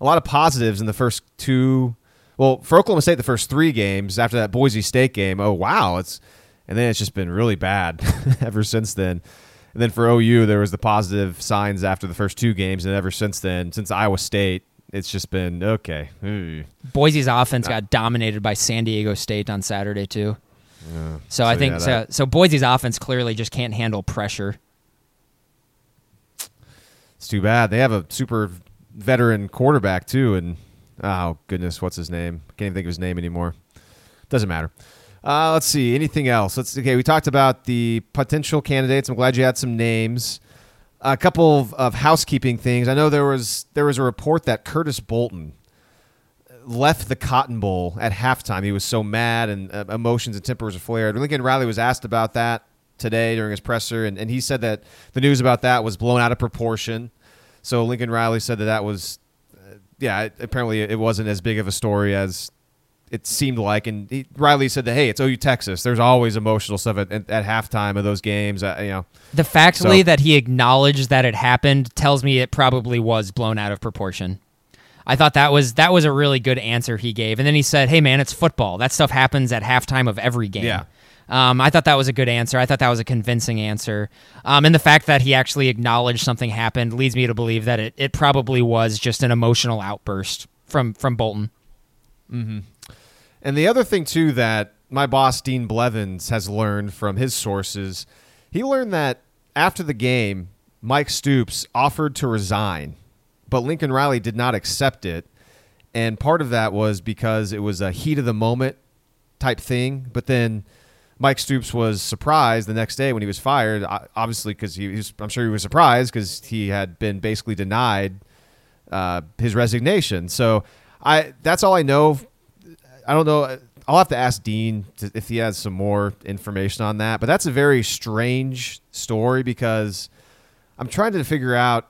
Speaker 1: a lot of positives in the first two. Well, for Oklahoma State, the first three games after that Boise State game. Oh wow, it's and then it's just been really bad ever since then. And then for OU, there was the positive signs after the first two games, and ever since then, since Iowa State, it's just been okay. Ooh.
Speaker 3: Boise's offense got dominated by San Diego State on Saturday too. so I think
Speaker 1: yeah,
Speaker 3: so,
Speaker 1: that-
Speaker 3: so. Boise's offense clearly just can't handle pressure.
Speaker 1: It's too bad. They have a super veteran quarterback too, and oh goodness, what's his name? Can't even think of his name anymore. Doesn't matter. Uh, let's see. Anything else? Let's okay. We talked about the potential candidates. I'm glad you had some names. A couple of, of housekeeping things. I know there was there was a report that Curtis Bolton left the Cotton Bowl at halftime. He was so mad and uh, emotions and tempers were flared. Lincoln Riley was asked about that today during his presser, and, and he said that the news about that was blown out of proportion. So Lincoln Riley said that that was, uh, yeah, it, apparently it wasn't as big of a story as it seemed like. And he, Riley said that, hey, it's OU Texas. There's always emotional stuff at, at, at halftime of those games. Uh, you know,
Speaker 3: The fact,
Speaker 1: So-
Speaker 3: that he acknowledged that it happened tells me it probably was blown out of proportion. I thought that was that was a really good answer he gave, and then he said, "Hey, man, it's football. That stuff happens at halftime of every game."
Speaker 1: Yeah.
Speaker 3: Um, I thought that was a good answer. I thought that was a convincing answer. Um, and the fact that he actually acknowledged something happened leads me to believe that it, it probably was just an emotional outburst from from Bolton.
Speaker 1: And the other thing too that my boss Dean Blevins has learned from his sources, he learned that after the game, Mike Stoops offered to resign, but Lincoln Riley did not accept it. And part of that was because it was a heat of the moment type thing. But then Mike Stoops was surprised the next day when he was fired, obviously, because he was, I'm sure he was surprised because he had been basically denied uh, his resignation. So I that's all I know. I don't know. I'll have to ask Dean to, if he has some more information on that. But that's a very strange story because I'm trying to figure out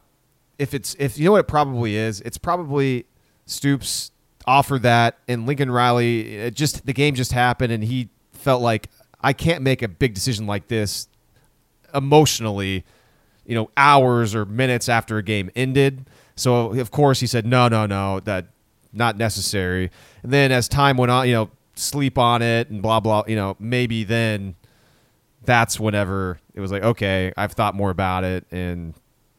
Speaker 1: if it's if you know what it probably is. It's probably Stoops offered that, and Lincoln Riley. It just the game just happened, and he felt like I can't make a big decision like this emotionally, you know, hours or minutes after a game ended. So of course he said, no, no, no, that not necessary. And then as time went on, you know, sleep on it and blah blah. You know, maybe then that's whenever it was like, okay, I've thought more about it, and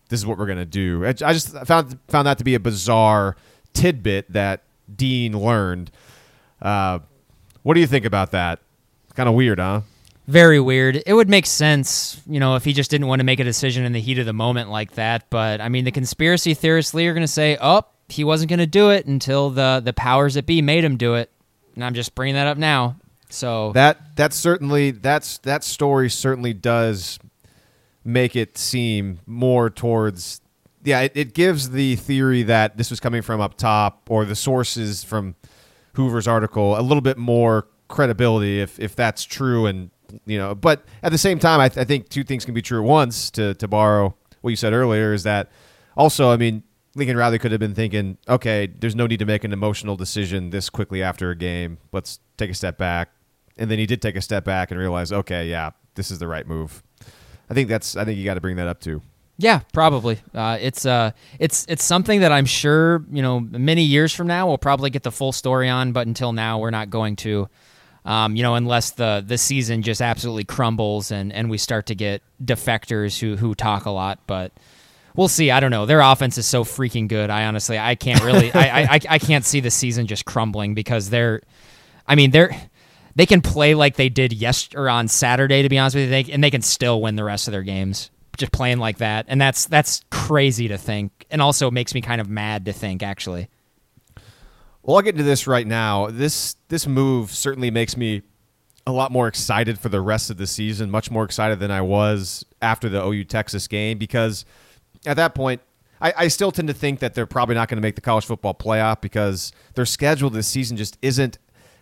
Speaker 1: this is what we're gonna do. I just found found that to be a bizarre tidbit that Dean learned. Uh, what do you think about that? Kind of weird, huh?
Speaker 3: Very weird. It would make sense, you know, if he just didn't want to make a decision in the heat of the moment like that. But I mean, the conspiracy theorists are going to say, "Oh, he wasn't going to do it until the the powers that be made him do it." And I'm just bringing that up now. So
Speaker 1: That that certainly that's that story certainly does make it seem more towards yeah it, it gives the theory that this was coming from up top or the sources from hoover's article a little bit more credibility if if that's true and you know but at the same time i, th- I think two things can be true at once to to borrow what you said earlier is that also i mean lincoln riley could have been thinking okay there's no need to make an emotional decision this quickly after a game let's take a step back and then he did take a step back and realize okay yeah this is the right move i think that's i think you got to bring that up too
Speaker 3: Yeah, probably. Uh, it's uh, it's it's something that I'm sure you know many years from now we'll probably get the full story on, but until now we're not going to. Um, you know, unless the the season just absolutely crumbles and and we start to get defectors who who talk a lot, but. We'll see. I don't know. Their offense is so freaking good. I honestly, I can't really, I, I, I can't see the season just crumbling because they're, I mean, they're, they can play like they did yesterday or on Saturday. To be honest with you, and they can still win the rest of their games just playing like that, and that's that's crazy to think, and also makes me kind of mad to think actually.
Speaker 1: Well, I'll get into this right now. This this move certainly makes me a lot more excited for the rest of the season, much more excited than I was after the OU Texas game because at that point I, I still tend to think that they're probably not going to make the college football playoff because their schedule this season just isn't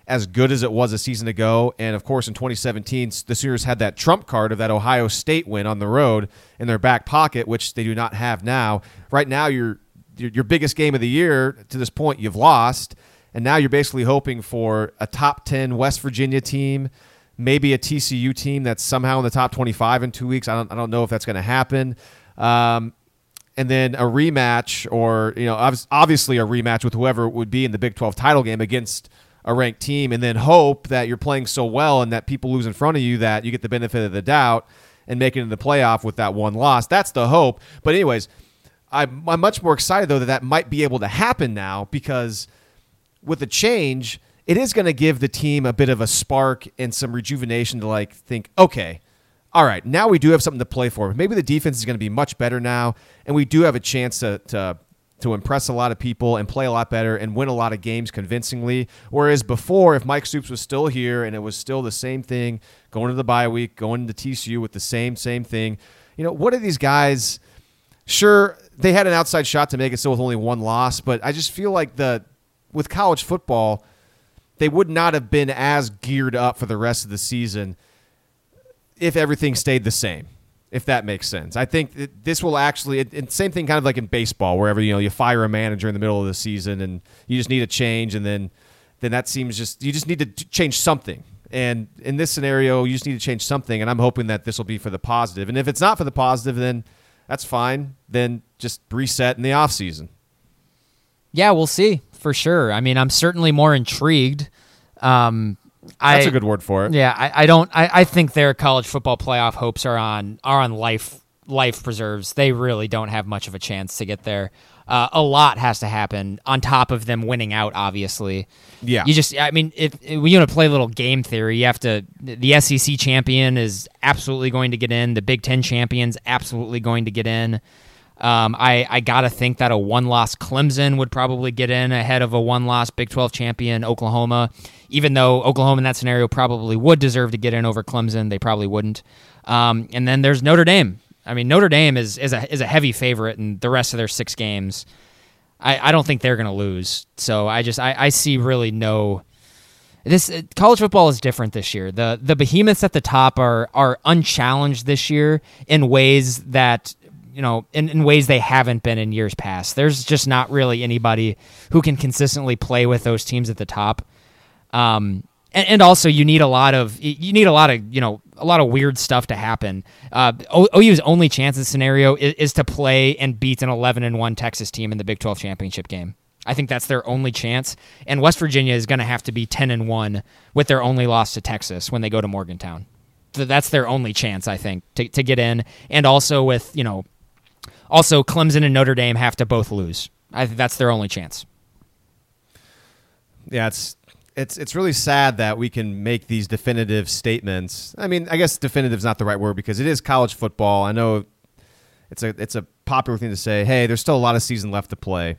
Speaker 1: as good as it was a season ago. And of course, in 2017, the Sooners had that trump card of that Ohio State win on the road in their back pocket, which they do not have now. Right now, your your, biggest game of the year to this point, you've lost, and now you're basically hoping for a top 10 West Virginia team, maybe a TCU team that's somehow in the top 25 in two weeks. I don't I don't know if that's going to happen. Um, and then a rematch, or you know, obviously a rematch with whoever it would be in the Big 12 title game against a ranked team, and then hope that you're playing so well and that people lose in front of you that you get the benefit of the doubt and make it in the playoff with that one loss. That's the hope. But anyways, I'm, I'm much more excited though that that might be able to happen now because with the change, it is going to give the team a bit of a spark and some rejuvenation to like think, okay, all right, now we do have something to play for. Maybe the defense is going to be much better now, and we do have a chance to to to impress a lot of people and play a lot better and win a lot of games convincingly. Whereas before, if Mike Stoops was still here and it was still the same thing, going to the bye week, going to TCU with the same same thing, you know, what are these guys? Sure, they had an outside shot to make it so with only one loss, but I just feel like the with college football, they would not have been as geared up for the rest of the season if everything stayed the same. If that makes sense, I think this will actually. It- same thing, kind of like in baseball, wherever you know you fire a manager in the middle of the season, and you just need a change, and then then that seems just you just need to change something. And in this scenario, you just need to change something, and I'm hoping that this will be for the positive. And if it's not for the positive, then that's fine. Then just reset in the off season.
Speaker 3: Yeah, we'll see for sure. I mean, I'm certainly more intrigued. Um,
Speaker 1: That's a good word for it.
Speaker 3: Yeah, I, I don't. I, I think their college football playoff hopes are on are on life life preserves. They really don't have much of a chance to get there. Uh, a lot has to happen on top of them winning out. Obviously,
Speaker 1: Yeah.
Speaker 3: You just, I mean, if, if when you want to play a little game theory, you have to. The SEC champion is absolutely going to get in. The Big Ten champions absolutely going to get in. Um, I I gotta think that a one-loss Clemson would probably get in ahead of a one-loss Big 12 champion Oklahoma. Even though Oklahoma in that scenario probably would deserve to get in over Clemson, they probably wouldn't. Um, and then there's Notre Dame. I mean, Notre Dame is is a is a heavy favorite in the rest of their six games. I, I don't think they're gonna lose. So I just I, I see really no. This college football is different this year. The the behemoths at the top are are unchallenged this year in ways that you know in, in ways they haven't been in years past. There's just not really anybody who can consistently play with those teams at the top. Um, and, and also you need a lot of you need a lot of you know a lot of weird stuff to happen. Uh, OU's only chance in scenario is, is to play and beat an 11 and one Texas team in the Big 12 championship game. I think that's their only chance. And West Virginia is going to have to be 10 and 1 with their only loss to Texas when they go to Morgantown. That's their only chance, I think, to, to get in. And also with, you know, also Clemson and Notre Dame have to both lose. I think that's their only chance.
Speaker 1: Yeah, it's it's it's really sad that we can make these definitive statements. I mean, I guess definitive is not the right word because it is college football. I know it's a it's a popular thing to say. Hey, there's still a lot of season left to play,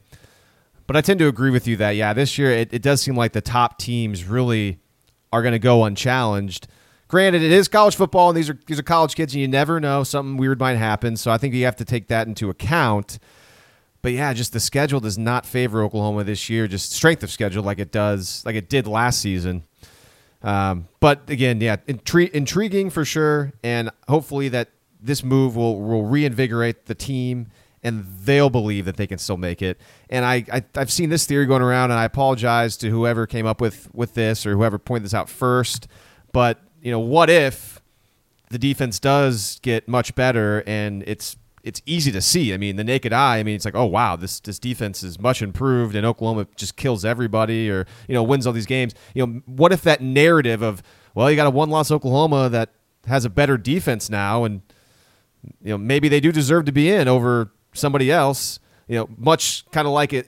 Speaker 1: but I tend to agree with you that yeah, this year it, it does seem like the top teams really are going to go unchallenged. Granted, it is college football, and these are these are college kids, and you never know something weird might happen. So I think you have to take that into account. But yeah, just the schedule does not favor Oklahoma this year. Just strength of schedule, like it does, like it did last season. Um, but again, yeah, intri- intriguing for sure, and hopefully that this move will will reinvigorate the team, and they'll believe that they can still make it. And I, I I've seen this theory going around, and I apologize to whoever came up with with this or whoever pointed this out first. But you know, what if the defense does get much better and it's it's easy to see. I mean, the naked eye. I mean, it's like, oh wow, this this defense is much improved, and Oklahoma just kills everybody, or you know, wins all these games. You know, what if that narrative of, well, you got a one-loss Oklahoma that has a better defense now, and you know, maybe they do deserve to be in over somebody else. You know, much kind of like it,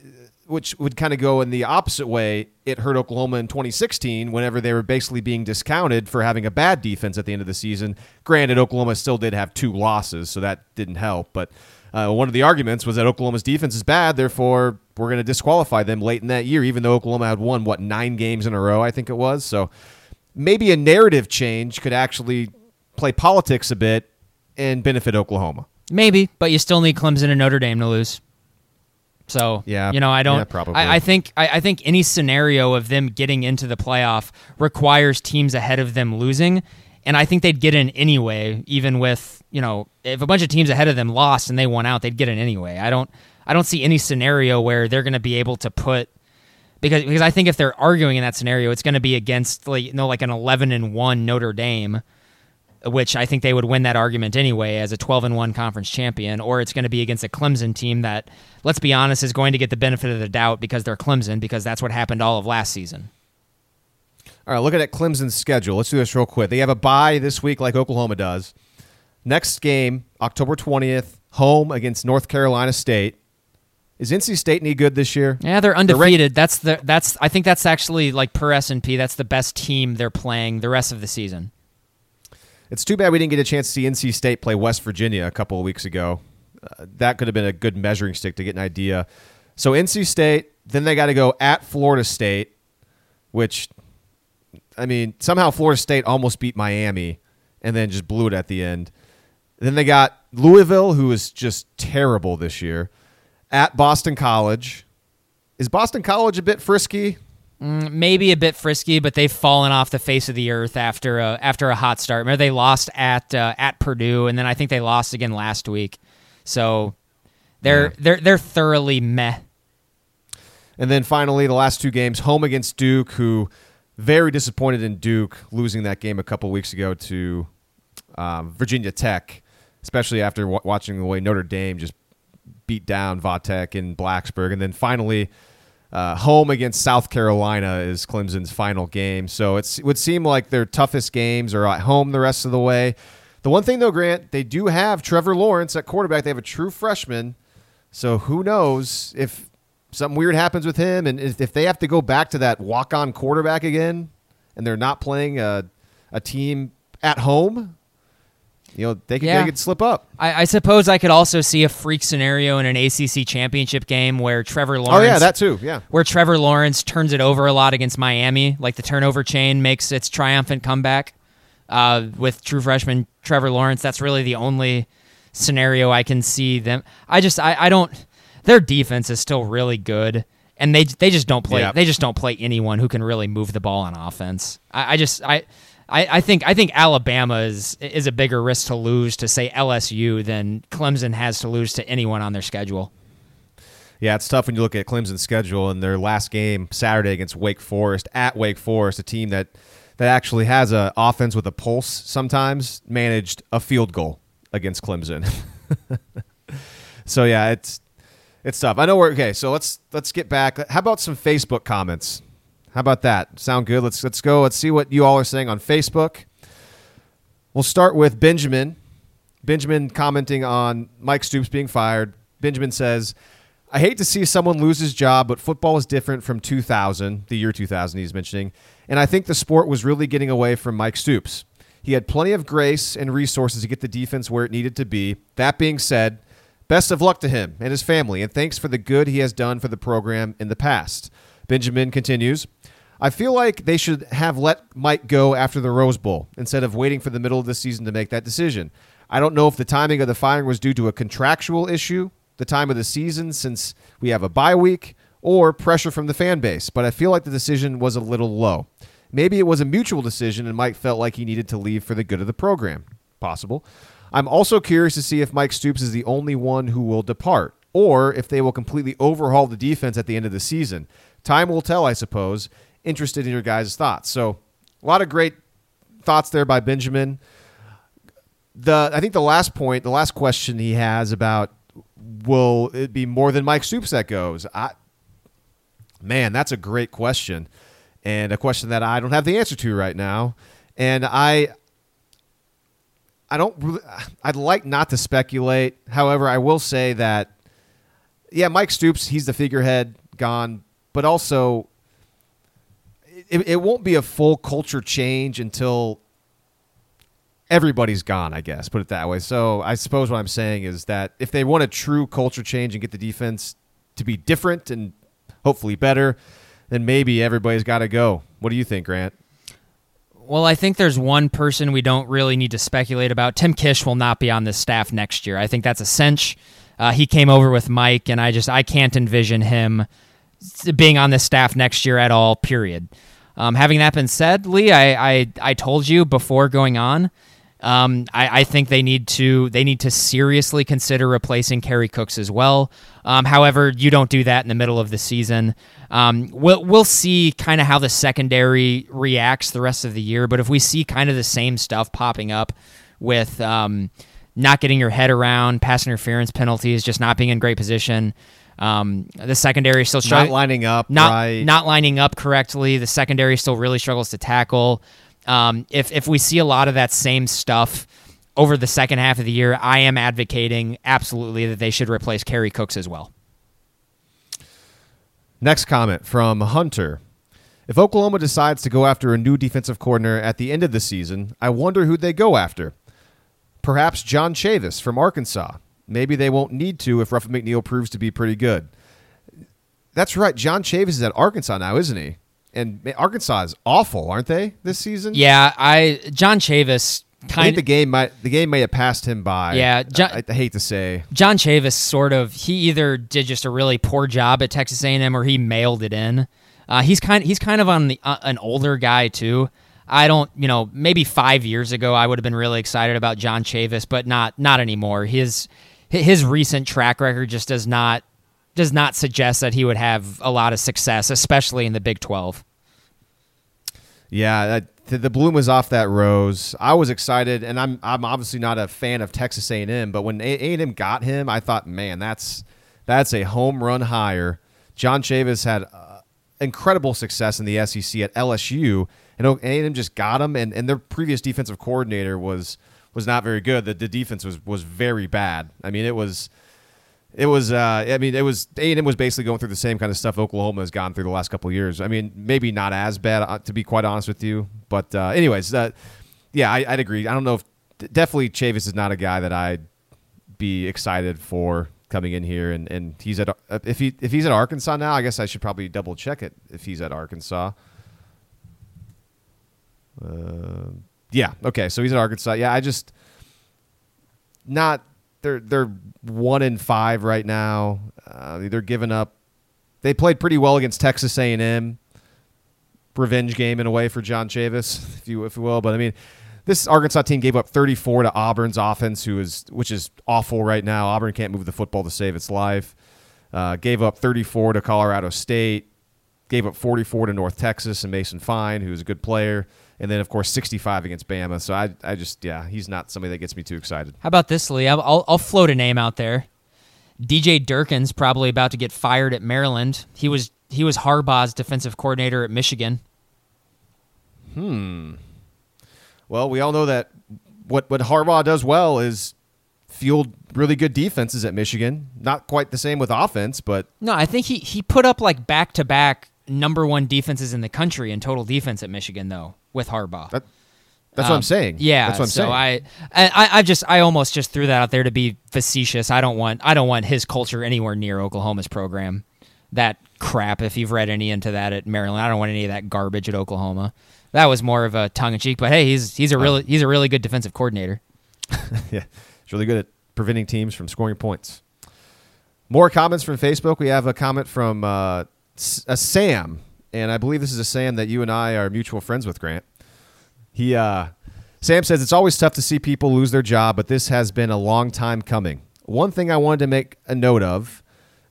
Speaker 1: which would kind of go in the opposite way. It hurt Oklahoma in 2016 whenever they were basically being discounted for having a bad defense at the end of the season. Granted, Oklahoma still did have two losses, so that didn't help. But uh, one of the arguments was that Oklahoma's defense is bad, therefore we're going to disqualify them late in that year, even though Oklahoma had won what nine games in a row, I think it was. So maybe a narrative change could actually play politics a bit and benefit Oklahoma.
Speaker 3: Maybe, but you still need Clemson and Notre Dame to lose. So
Speaker 1: Yeah,
Speaker 3: you know, I don't.
Speaker 1: yeah, probably.
Speaker 3: I, I think I, I think any scenario of them getting into the playoff requires teams ahead of them losing, and I think they'd get in anyway. Even with you know, if a bunch of teams ahead of them lost and they won out, they'd get in anyway. I don't. I don't see any scenario where they're going to be able to put because because I think if they're arguing in that scenario, it's going to be against like you know like an eleven and one Notre Dame which I think they would win that argument anyway as a 12 and 1 conference champion, or it's going to be against a Clemson team that, let's be honest, is going to get the benefit of the doubt because they're Clemson, because that's what happened all of last season.
Speaker 1: All right, looking at that Clemson's schedule. Let's do this real quick. They have a bye this week, like Oklahoma does. Next game, October 20th, home against North Carolina State. Is NC State any good this year?
Speaker 3: Yeah, they're
Speaker 1: ranked-
Speaker 3: undefeated. that's the that's I think that's actually like per S and P. That's the best team they're playing the rest of the season.
Speaker 1: It's too bad we didn't get a chance to see NC State play West Virginia a couple of weeks ago. Uh, that could have been a good measuring stick to get an idea. So NC State, then they got to go at Florida State, which, I mean, somehow Florida State almost beat Miami and then just blew it at the end. Then they got Louisville, who is just terrible this year, at Boston College. Is Boston College a bit frisky?
Speaker 3: Mm, Maybe a bit frisky, but they've fallen off the face of the earth after a, after a hot start. Remember they lost at uh, at Purdue, and then I think they lost again last week. So they're
Speaker 1: Yeah.
Speaker 3: they're they're thoroughly meh.
Speaker 1: And then finally, the last two games, home against Duke, who very disappointed in Duke losing that game a couple weeks ago to um, Virginia Tech, especially after w- watching the way Notre Dame just beat down Vatek in Blacksburg. And then finally, uh, home against South Carolina is Clemson's final game. So it would seem like their toughest games are at home the rest of the way. The one thing, though, Grant, they do have Trevor Lawrence at quarterback. They have a true freshman So who knows if something weird happens with him, and if, if they have to go back to that walk-on quarterback again, and they're not playing a a team at home, you know they could,
Speaker 3: Yeah.
Speaker 1: they could slip up.
Speaker 3: I, I suppose I could also see a freak scenario in an ACC championship game where Trevor Lawrence.
Speaker 1: Oh yeah, that too. Yeah.
Speaker 3: where Trevor Lawrence turns it over a lot against Miami, like the turnover chain makes its triumphant comeback uh, with true freshman Trevor Lawrence. That's really the only scenario I can see them. I just I, I don't. Their defense is still really good, and they they just don't play.
Speaker 1: Yeah.
Speaker 3: They just don't play anyone who can really move the ball on offense. I, I just I. I, I think I think Alabama is is a bigger risk to lose to say LSU than Clemson has to lose to anyone on their schedule.
Speaker 1: Yeah, it's tough when you look at Clemson's schedule and their last game Saturday against Wake Forest at Wake Forest, a team that that actually has a offense with a pulse. Sometimes managed a field goal against Clemson. so yeah, it's it's tough. I know we're okay. So let's let's get back. How about some Facebook comments? How about that? Sound good? Let's let's go. Let's see what you all are saying on Facebook. We'll start with Benjamin. Benjamin commenting on Mike Stoops being fired. Benjamin says, I hate to see someone lose his job, but football is different from 2000, the year 2000 he's mentioning, and I think the sport was really getting away from Mike Stoops. He had plenty of grace and resources to get the defense where it needed to be. That being said, best of luck to him and his family, and thanks for the good he has done for the program in the past. Benjamin continues, I feel like they should have let Mike go after the Rose Bowl instead of waiting for the middle of the season to make that decision. I don't know if the timing of the firing was due to a contractual issue, the time of the season since we have a bye week, or pressure from the fan base, but I feel like the decision was a little low. Maybe it was a mutual decision and Mike felt like he needed to leave for the good of the program. Possible. I'm also curious to see if Mike Stoops is the only one who will depart, or if they will completely overhaul the defense at the end of the season. Time will tell, I suppose. Interested in your guys' thoughts. So, a lot of great thoughts there by Benjamin. The I think the last point, the last question he has about will it be more than Mike Stoops that goes? I man, that's a great question, and a question that I don't have the answer to right now. And I I don't really, I'd like not to speculate. However, I will say that yeah, Mike Stoops, he's the figurehead gone, but also it, it won't be a full culture change until everybody's gone, I guess, put it that way. So I suppose what I'm saying is that if they want a true culture change and get the defense to be different and hopefully better, then maybe everybody's got to go. What do you think, Grant?
Speaker 3: Well, I think there's one person we don't really need to speculate about. Tim Kish will not be on this staff next year. I think that's a cinch. Uh, he came over with Mike, and I just I can't envision him being on this staff next year at all. Period. Um, having that been said, Lee, I, I I told you before going on. Um, I, I think they need to they need to seriously consider replacing Kerry Cooks as well. Um, however, you don't do that in the middle of the season. Um, we'll we'll see kind of how the secondary reacts the rest of the year. But if we see kind of the same stuff popping up with um, not getting your head around pass interference penalties, just not being in great position, um, the secondary is still
Speaker 1: Not lining up,
Speaker 3: not
Speaker 1: right?
Speaker 3: not lining up correctly. The secondary still really struggles to tackle. Um, if if we see a lot of that same stuff over the second half of the year, I am advocating absolutely that they should replace Kerry Cooks as well.
Speaker 1: Next comment from Hunter. If Oklahoma decides to go after a new defensive coordinator at the end of the season, I wonder who they go after. Perhaps John Chavis from Arkansas. Maybe they won't need to if Ruffin McNeill proves to be pretty good. That's right. John Chavis is at Arkansas now, isn't he? And Arkansas is awful, aren't they, this season?
Speaker 3: Yeah, I John Chavis
Speaker 1: I think
Speaker 3: kind
Speaker 1: the game might the game may have passed him by.
Speaker 3: Yeah, John-
Speaker 1: I, I hate to say.
Speaker 3: John Chavis sort of he either did just a really poor job at Texas A&M or he mailed it in. Uh, he's kind he's kind of on the uh, an older guy too. I don't you know maybe five years ago I would have been really excited about John Chavis, but not not anymore. His his recent track record just does not does not suggest that he would have a lot of success, especially in the Big Twelve.
Speaker 1: Yeah, that, the, the bloom was off that rose. I was excited, and I'm I'm obviously not a fan of Texas A&M, but when A and M got him, I thought, man, that's that's a home run hire. John Chavis had uh, incredible success in the SEC at LSU, and A&M just got him, and, and their previous defensive coordinator was was not very good. The, the defense was was very bad. I mean, it was It was, uh, I mean, it was A and M was basically going through the same kind of stuff Oklahoma has gone through the last couple years. I mean, maybe not as bad, uh, to be quite honest with you, but uh, anyways, uh, yeah, I, I'd agree. I don't know if definitely Chavis is not a guy that I'd be excited for coming in here, and, and he's at uh, if he if he's at Arkansas now, I guess I should probably double check it if he's at Arkansas. Uh, yeah, okay, so he's at Arkansas. Yeah, I just not they're they're one in five right now. Uh, they're giving up. They played pretty well against Texas A and M. Revenge game in a way for John Chavis, if you if you will. But I mean, this Arkansas team gave up 34 to Auburn's offense, who is which is awful right now. Auburn can't move the football to save its life. Uh, gave up 34 to Colorado State. Gave up 44 to North Texas and Mason Fine, who's a good player and then of course 65 against Bama. So I, I just yeah, he's not somebody that gets me too excited.
Speaker 3: How about this, Lee? I'll, I'll, float a name out there. DJ Durkin's probably about to get fired at Maryland. He was he was Harbaugh's defensive coordinator at Michigan.
Speaker 1: Hmm. Well, we all know that what what Harbaugh does well is field really good defenses at Michigan. Not quite the same with offense, but
Speaker 3: no, I think he he put up like back to back number one defenses in the country in total defense at Michigan, though with Harbaugh.
Speaker 1: That, that's um, what I'm um, saying.
Speaker 3: Yeah,
Speaker 1: that's what I'm
Speaker 3: so
Speaker 1: saying.
Speaker 3: I, I, I just, I almost just threw that out there to be facetious. I don't want, I don't want his culture anywhere near Oklahoma's program. That crap. If you've read any into that at Maryland, I don't want any of that garbage at Oklahoma. That was more of a tongue in cheek. But hey, he's he's a really he's a really good defensive coordinator.
Speaker 1: yeah, he's really good at preventing teams from scoring points. More comments from Facebook. We have a comment from uh, a Sam and I believe this is a Sam that you and I are mutual friends with, Grant. He, uh, Sam says it's always tough to see people lose their job, but this has been a long time coming. One thing I wanted to make a note of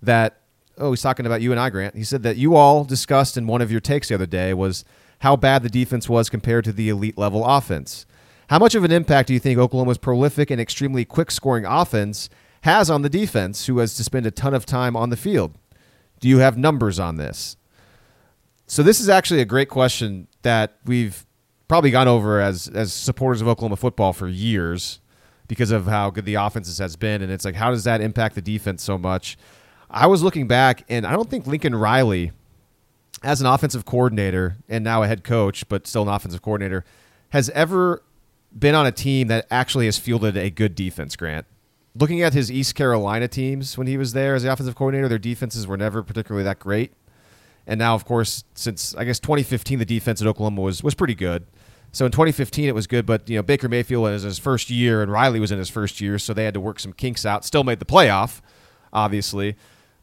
Speaker 1: that, oh, he's talking about you and I, Grant. He said that you all discussed in one of your takes the other day was how bad the defense was compared to the elite level offense. How much of an impact do you think Oklahoma's prolific and extremely quick scoring offense has on the defense, who has to spend a ton of time on the field? Do you have numbers on this? So this is actually a great question that we've probably gone over as as supporters of Oklahoma football for years because of how good the offenses has been, and it's like how does that impact the defense so much? I was looking back, and I don't think Lincoln Riley, as an offensive coordinator and now a head coach, but still an offensive coordinator, has ever been on a team that actually has fielded a good defense. Grant, looking at his East Carolina teams when he was there as the offensive coordinator, their defenses were never particularly that great. And now, of course, since I guess 2015, the defense at Oklahoma was was pretty good. So in 2015, it was good, but you know Baker Mayfield was in his first year, and Riley was in his first year, so they had to work some kinks out. Still made the playoff, obviously,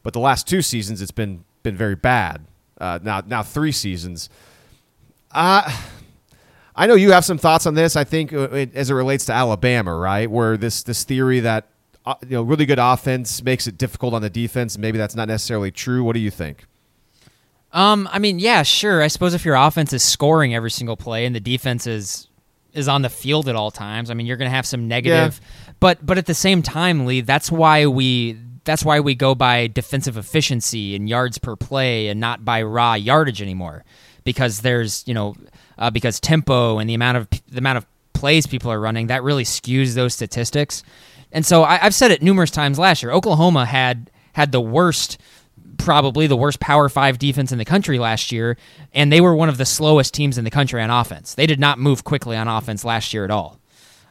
Speaker 1: but the last two seasons, it's been been very bad. Uh, now now three seasons. Uh, I know you have some thoughts on this. I think uh, it, as it relates to Alabama, right, where this this theory that uh, you know really good offense makes it difficult on the defense. Maybe that's not necessarily true. What do you think?
Speaker 3: Um, I mean, yeah, sure. I suppose if your offense is scoring every single play and the defense is is on the field at all times, I mean, you're going to have some negative. Yeah. But but at the same time, Lee, that's why we that's why we go by defensive efficiency and yards per play and not by raw yardage anymore, because there's you know uh, because tempo and the amount of the amount of plays people are running that really skews those statistics. And so I, I've said it numerous times last year. Oklahoma had had the worst probably the worst Power Five defense in the country last year, and they were one of the slowest teams in the country on offense. They did not move quickly on offense last year at all.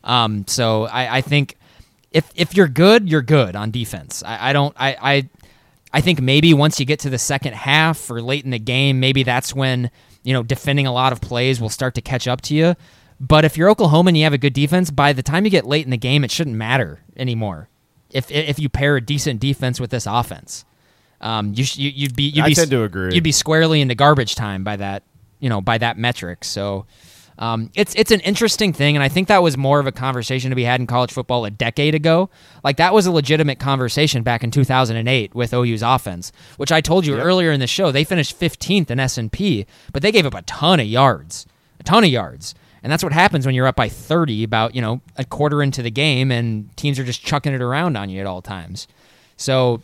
Speaker 3: Um, so I, I, think if if you're good, you're good on defense. I, I don't. I, I I think maybe once you get to the second half or late in the game, maybe that's when you know defending a lot of plays will start to catch up to you. But if you're Oklahoma and you have a good defense, by the time you get late in the game, it shouldn't matter anymore. If if you pair a decent defense with this offense um, you sh- you'd be you'd
Speaker 1: I
Speaker 3: be
Speaker 1: tend to agree.
Speaker 3: You'd be squarely into garbage time by that you know by that metric. So. Um, it's it's an interesting thing, and I think that was more of a conversation to be had in college football a decade ago. Like that was a legitimate conversation back in 2008 with OU's offense, which I told you yep. earlier in the show. They finished 15th in S and P, but they gave up a ton of yards, a ton of yards, and that's what happens when you're up by 30, about you know a quarter into the game, and teams are just chucking it around on you at all times. So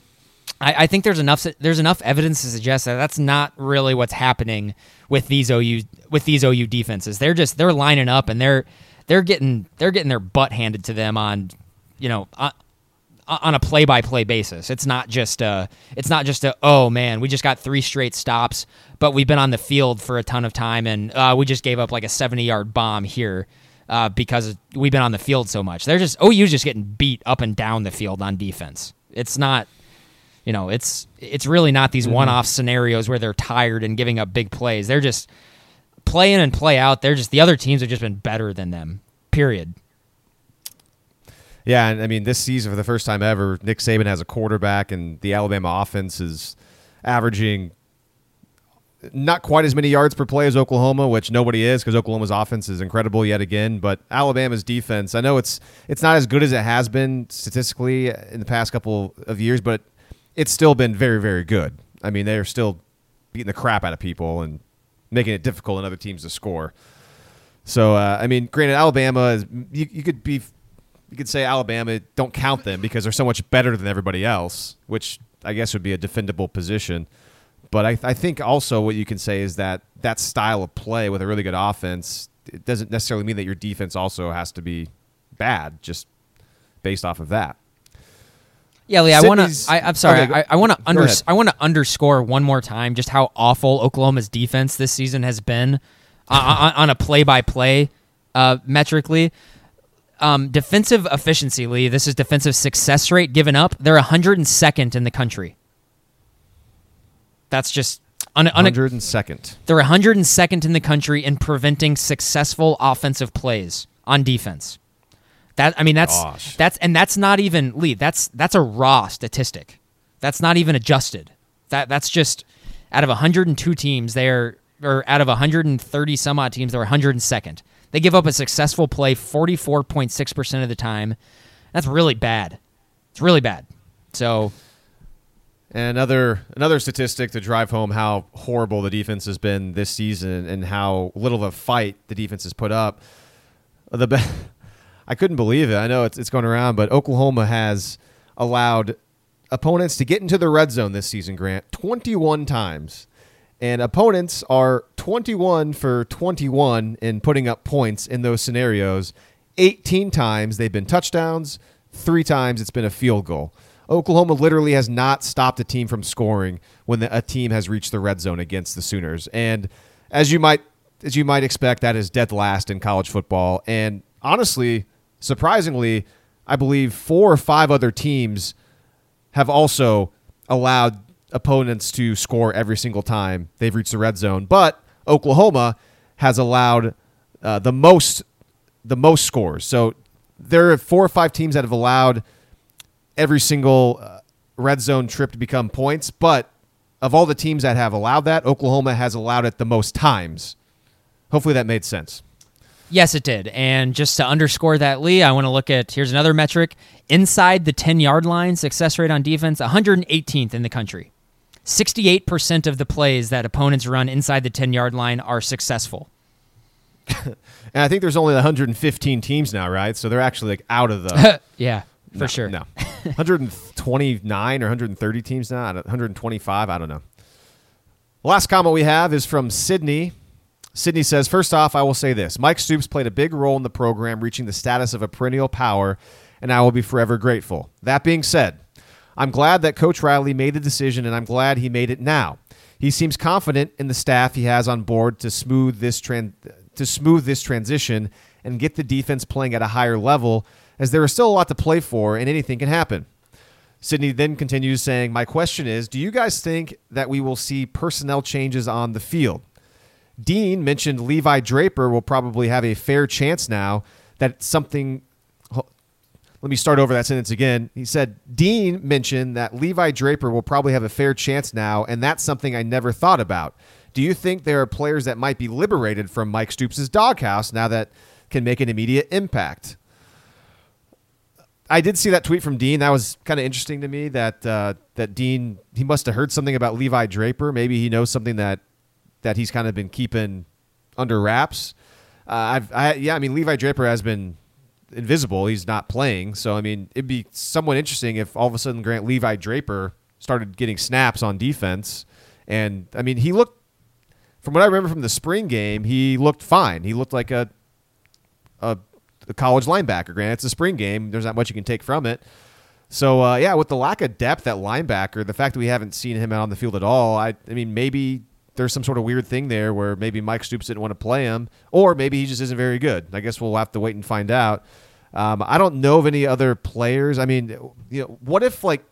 Speaker 3: I, I, think there's enough there's enough evidence to suggest that that's not really what's happening with these OU with these OU defenses. They're just they're lining up and they're they're getting they're getting their butt handed to them on you know on, a play by play basis. It's not just a it's not just a oh man we just got three straight stops, but we've been on the field for a ton of time and uh, we just gave up like a seventy yard bomb here. Uh, because we've been on the field so much, they're just OU's just getting beat up and down the field on defense. It's not, you know, it's it's really not these one off scenarios where they're tired and giving up big plays. They're just play in and play out. They're just the other teams have just been better than them. Period.
Speaker 1: Yeah, and I mean this season for the first time ever, Nick Saban has a quarterback, and the Alabama offense is averaging not quite as many yards per play as Oklahoma, which nobody is because Oklahoma's offense is incredible yet again. But Alabama's defense, I know it's it's not as good as it has been statistically in the past couple of years, but it's still been very very good. I mean, they're still beating the crap out of people and making it difficult on other teams to score. So uh, I mean, granted, Alabama is you, you could be you could say Alabama don't count them because they're so much better than everybody else, which I guess would be a defendable position. But I, I think also what you can say is that that style of play with a really good offense it doesn't necessarily mean that your defense also has to be bad just based off of that.
Speaker 3: Yeah, Lee, I want to. I'm sorry.
Speaker 1: Okay, go-
Speaker 3: I, I want to under. I want to underscore one more time just how awful Oklahoma's defense this season has been uh, on, on a play-by-play uh, metrically. Um, defensive efficiency, Lee. This is defensive success rate given up. They're 102nd in the country. That's just un, un,
Speaker 1: Hundred and second.
Speaker 3: they're 102nd in the country in preventing successful offensive plays on defense. That I mean that's
Speaker 1: Gosh.
Speaker 3: that's and that's not even Lee. That's that's a raw statistic. That's not even adjusted. That that's just out of 102 teams, they're or out of 130 some odd teams, they're 102nd. They give up a successful play 44.6 percent of the time. That's really bad. It's really bad. So
Speaker 1: And another another statistic to drive home how horrible the defense has been this season and how little of a fight the defense has put up. The be- I couldn't believe it. I know it's it's going around, but Oklahoma has allowed opponents to get into the red zone this season, Grant, 21 times. And opponents are 21 for 21 in putting up points in those scenarios. 18 times they've been touchdowns, three times it's been a field goal. Oklahoma literally has not stopped a team from scoring when the, a team has reached the red zone against the Sooners. And as you might as you might expect, that is dead last in college football. And honestly, surprisingly, I believe four or five other teams have also allowed opponents to score every single time they've reached the red zone. But Oklahoma has allowed uh, the most the most scores. So there are four or five teams that have allowed every single uh, red zone trip to become points. But of all the teams that have allowed that, Oklahoma has allowed it the most times. Hopefully that made sense.
Speaker 3: Yes, it did. And just to underscore that, Lee, I want to look at here's another metric inside the 10 yard line, success rate on defense, 118th in the country. 68% of the plays that opponents run inside the 10 yard line are successful.
Speaker 1: And I think there's only 115 teams now, right? So they're actually like out of the
Speaker 3: yeah, for
Speaker 1: No,
Speaker 3: sure.
Speaker 1: No, 129 or 130 teams now. 125. I don't know. Last comment we have is from Sydney. Sydney says, First off, I will say this Mike Stoops played a big role in the program reaching the status of a perennial power, and I will be forever grateful. That being said, I'm glad that Coach Riley made the decision, and I'm glad he made it now. He seems confident in the staff he has on board to smooth this tran- to smooth this transition and get the defense playing at a higher level, as there is still a lot to play for, and anything can happen. Sydney then continues saying, My question is Do you guys think that we will see personnel changes on the field? Dean mentioned Levi Draper will probably have a fair chance now that something. Let me start over that sentence again. He said, Dean mentioned that Levi Draper will probably have a fair chance now, and that's something I never thought about. Do you think there are players that might be liberated from Mike Stoops' doghouse now that can make an immediate impact? I did see that tweet from Dean. That was kind of interesting to me. That uh, that Dean he must have heard something about Levi Draper. Maybe he knows something that that he's kind of been keeping under wraps. Uh, I've I, yeah, I mean Levi Draper has been invisible. He's not playing, so I mean it'd be somewhat interesting if all of a sudden Grant Levi Draper started getting snaps on defense. And I mean he looked from what I remember from the spring game, he looked fine. He looked like a a, a college linebacker. Granted, it's a spring game. There's not much you can take from it. So uh, yeah, with the lack of depth at linebacker, the fact that we haven't seen him out on the field at all, I, I mean, maybe there's some sort of weird thing there where maybe Mike Stoops didn't want to play him, or maybe he just isn't very good. I guess we'll have to wait and find out. Um, I don't know of any other players. I mean, you know, what if like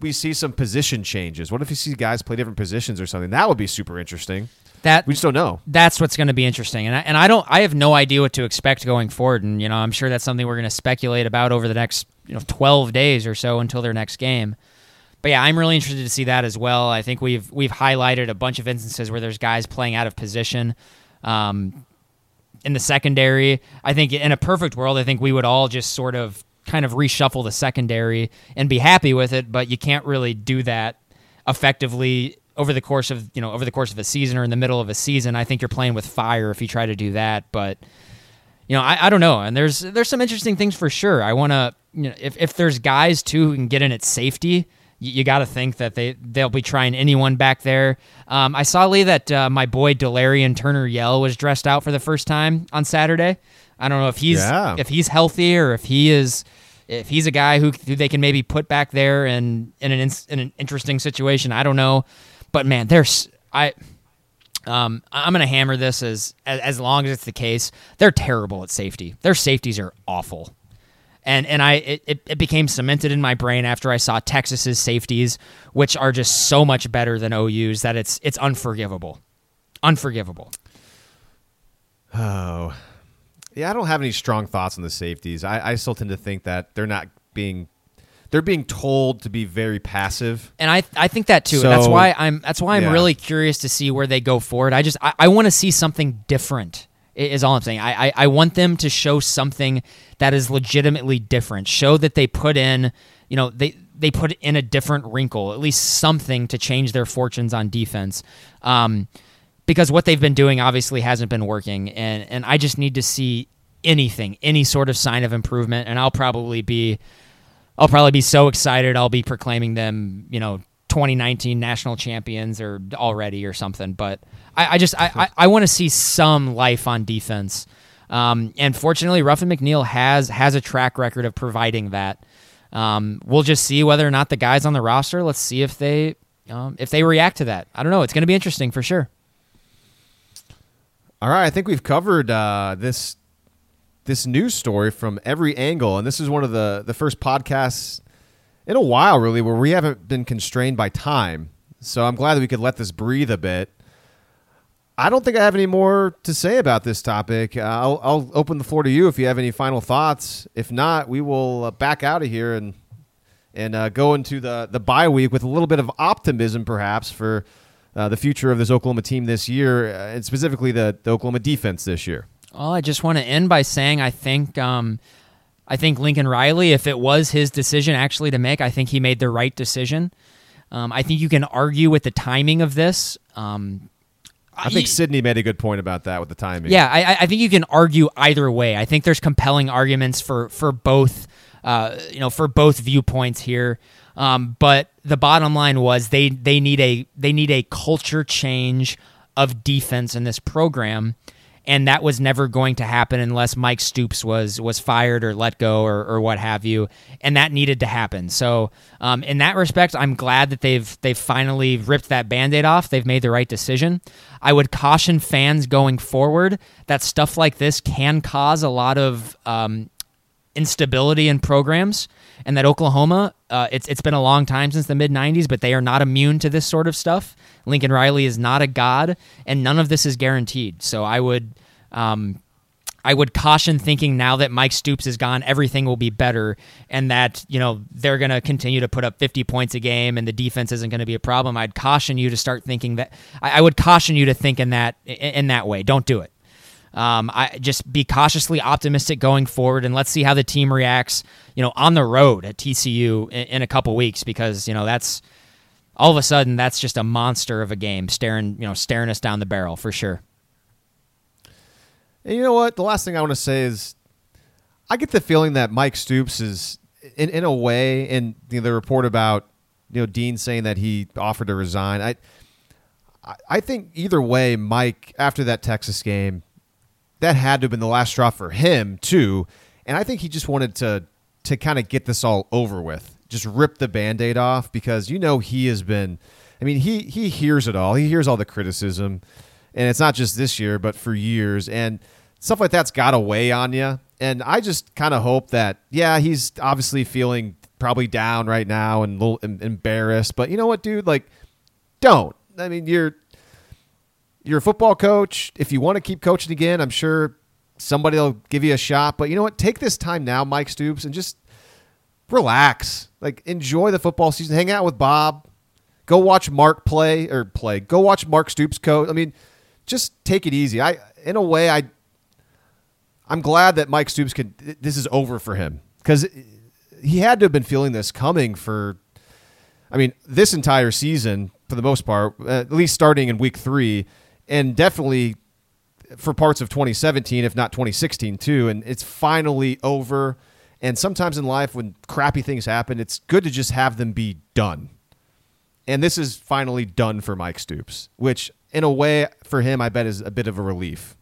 Speaker 1: we see some position changes? What if you see guys play different positions or something? That would be super interesting.
Speaker 3: That
Speaker 1: We just don't know.
Speaker 3: that's what's going to be interesting. And I, and I don't I have no idea what to expect going forward. And you know I'm sure that's something we're going to speculate about over the next you know 12 days or so until their next game. But yeah, I'm really interested to see that as well. I think we've we've highlighted a bunch of instances where there's guys playing out of position. Um, in the secondary, I think in a perfect world, I think we would all just sort of kind of reshuffle the secondary and be happy with it. But you can't really do that effectively over the course of you know over the course of a season or in the middle of a season. I think you're playing with fire if you try to do that. But you know, I, I don't know. And there's there's some interesting things for sure. I want to you know if if there's guys too who can get in at safety. You, you got to think that they they'll be trying anyone back there. Um, I saw Lee that uh, my boy Delarrin Turner Yell was dressed out for the first time on Saturday. I don't know if he's
Speaker 1: Yeah.
Speaker 3: if he's healthy or if he is if he's a guy who, who they can maybe put back there and in an ins- in an interesting situation. I don't know, but man, there's I. Um, I'm going to hammer this as, as as long as it's the case. They're terrible at safety. Their safeties are awful, and and I it, it, became cemented in my brain after I saw Texas's safeties, which are just so much better than OU's that it's it's unforgivable, unforgivable.
Speaker 1: Oh, yeah. I don't have any strong thoughts on the safeties. I, I still tend to think that they're not being they're being told to be very passive.
Speaker 3: and I I think that too. that's why I'm that's why I'm
Speaker 1: Yeah.
Speaker 3: really curious to see where they go forward. I just I, I want to see something different. Is all I'm saying. I, I I want them to show something that is legitimately different. Show that they put in, you know, they they put in a different wrinkle, at least something to change their fortunes on defense. Um, because what they've been doing obviously hasn't been working, and and I just need to see anything, any sort of sign of improvement, and I'll probably be I'll probably be so excited. I'll be proclaiming them, you know, 2019 national champions or already or something. But I, I just I, I, I want to see some life on defense. Um, and fortunately, Ruffin McNeill has has a track record of providing that. Um, we'll just see whether or not the guys on the roster. Let's see if they um, if they react to that. I don't know. It's going to be interesting for sure.
Speaker 1: All right, I think we've covered uh, this this news story from every angle, and this is one of the the first podcasts in a while, really, where we haven't been constrained by time. So I'm glad that we could let this breathe a bit. I don't think I have any more to say about this topic. Uh, I'll, I'll open the floor to you if you have any final thoughts. If not, we will uh, back out of here and and uh, go into the the bye week with a little bit of optimism, perhaps for uh, the future of this Oklahoma team this year, uh, and specifically the, the Oklahoma defense this year.
Speaker 3: Well, I just want to end by saying I think um, I think Lincoln Riley, if it was his decision actually to make, I think he made the right decision. Um, I think you can argue with the timing of this. Um,
Speaker 1: I think Sydney made a good point about that with the timing.
Speaker 3: yeah, I, I- think you can argue either way. I think there's compelling arguments for for both, uh, you know, for both viewpoints here. Um, but the bottom line was they they need a they need a culture change of defense in this program, and that was never going to happen unless Mike Stoops was was fired or let go or, or what have you, and that needed to happen. So um, in that respect, I'm glad that they've they've finally ripped that band-aid off. They've made the right decision. I would caution fans going forward that stuff like this can cause a lot of um, instability in programs, and that Oklahoma, uh, it's it's been a long time since the mid '90s, but they are not immune to this sort of stuff. Lincoln Riley is not a god, and none of this is guaranteed. So I would. Um, I would caution thinking now that Mike Stoops is gone, everything will be better, and that you know they're going to continue to put up 50 points a game, and the defense isn't going to be a problem. I'd caution you to start thinking that. I, I would caution you to think in that in, that way. Don't do it. Um, I just be cautiously optimistic going forward, and let's see how the team reacts. You know, on the road at TCU in, in a couple weeks, because you know that's all of a sudden that's just a monster of a game staring you know staring us down the barrel for sure.
Speaker 1: And you know what? The last thing I want to say is I get the feeling that Mike Stoops is, in, in a way, and you know, the report about you know Dean saying that he offered to resign. I, I- think either way, Mike after that Texas game, that had to have been the last straw for him too. And I think he just wanted to to kind of get this all over with. Just rip the band-aid off because you know he has been I mean, he he hears it all. He hears all the criticism. And it's not just this year, but for years and stuff like that's got to weigh on you. And I just kind of hope that yeah, he's obviously feeling probably down right now and a little embarrassed, but you know what, dude, like don't. I mean, you're you're a football coach. If you want to keep coaching again, I'm sure somebody will give you a shot. But you know what? Take this time now, Mike Stoops, and just relax. Like enjoy the football season. Hang out with Bob. Go watch Mark play or play. Go watch Mark Stoops coach. I mean, just take it easy. I in a way I I'm glad that Mike Stoops can this is over for him cuz he had to have been feeling this coming for I mean, this entire season for the most part, at least starting in week 3 and definitely for parts of 2017 if not 2016 too and it's finally over and sometimes in life when crappy things happen, it's good to just have them be done. And this is finally done for Mike Stoops, which in a way for him I bet is a bit of a relief.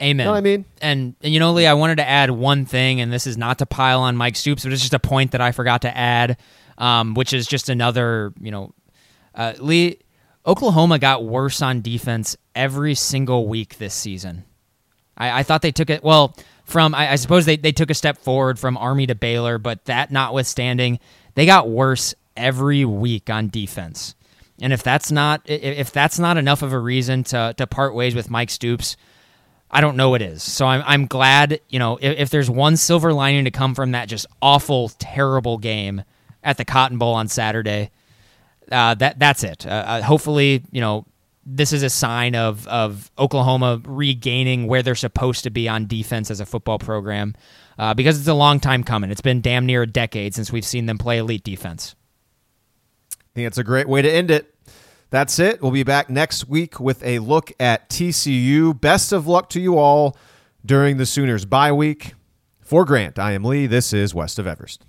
Speaker 3: Amen.
Speaker 1: You know what I mean?
Speaker 3: And, and, you know, Lee, I wanted to add one thing, and this is not to pile on Mike Stoops, but it's just a point that I forgot to add, um, which is just another, you know, uh, Lee, Oklahoma got worse on defense every single week this season. I, I thought they took it, well, from, I, I suppose they, they took a step forward from Army to Baylor, but that notwithstanding, they got worse every week on defense. And if that's not if that's not enough of a reason to to part ways with Mike Stoops, I don't know what is. So I'm I'm glad you know if, if there's one silver lining to come from that just awful terrible game at the Cotton Bowl on Saturday, uh, that that's it. Uh, uh, hopefully you know this is a sign of of Oklahoma regaining where they're supposed to be on defense as a football program, uh, because it's a long time coming. It's been damn near a decade since we've seen them play elite defense.
Speaker 1: I think it's a great way to end it. That's it. We'll be back next week with a look at TCU. Best of luck to you all during the Sooners bye week. For Grant, I am Lee. This is West of Everest.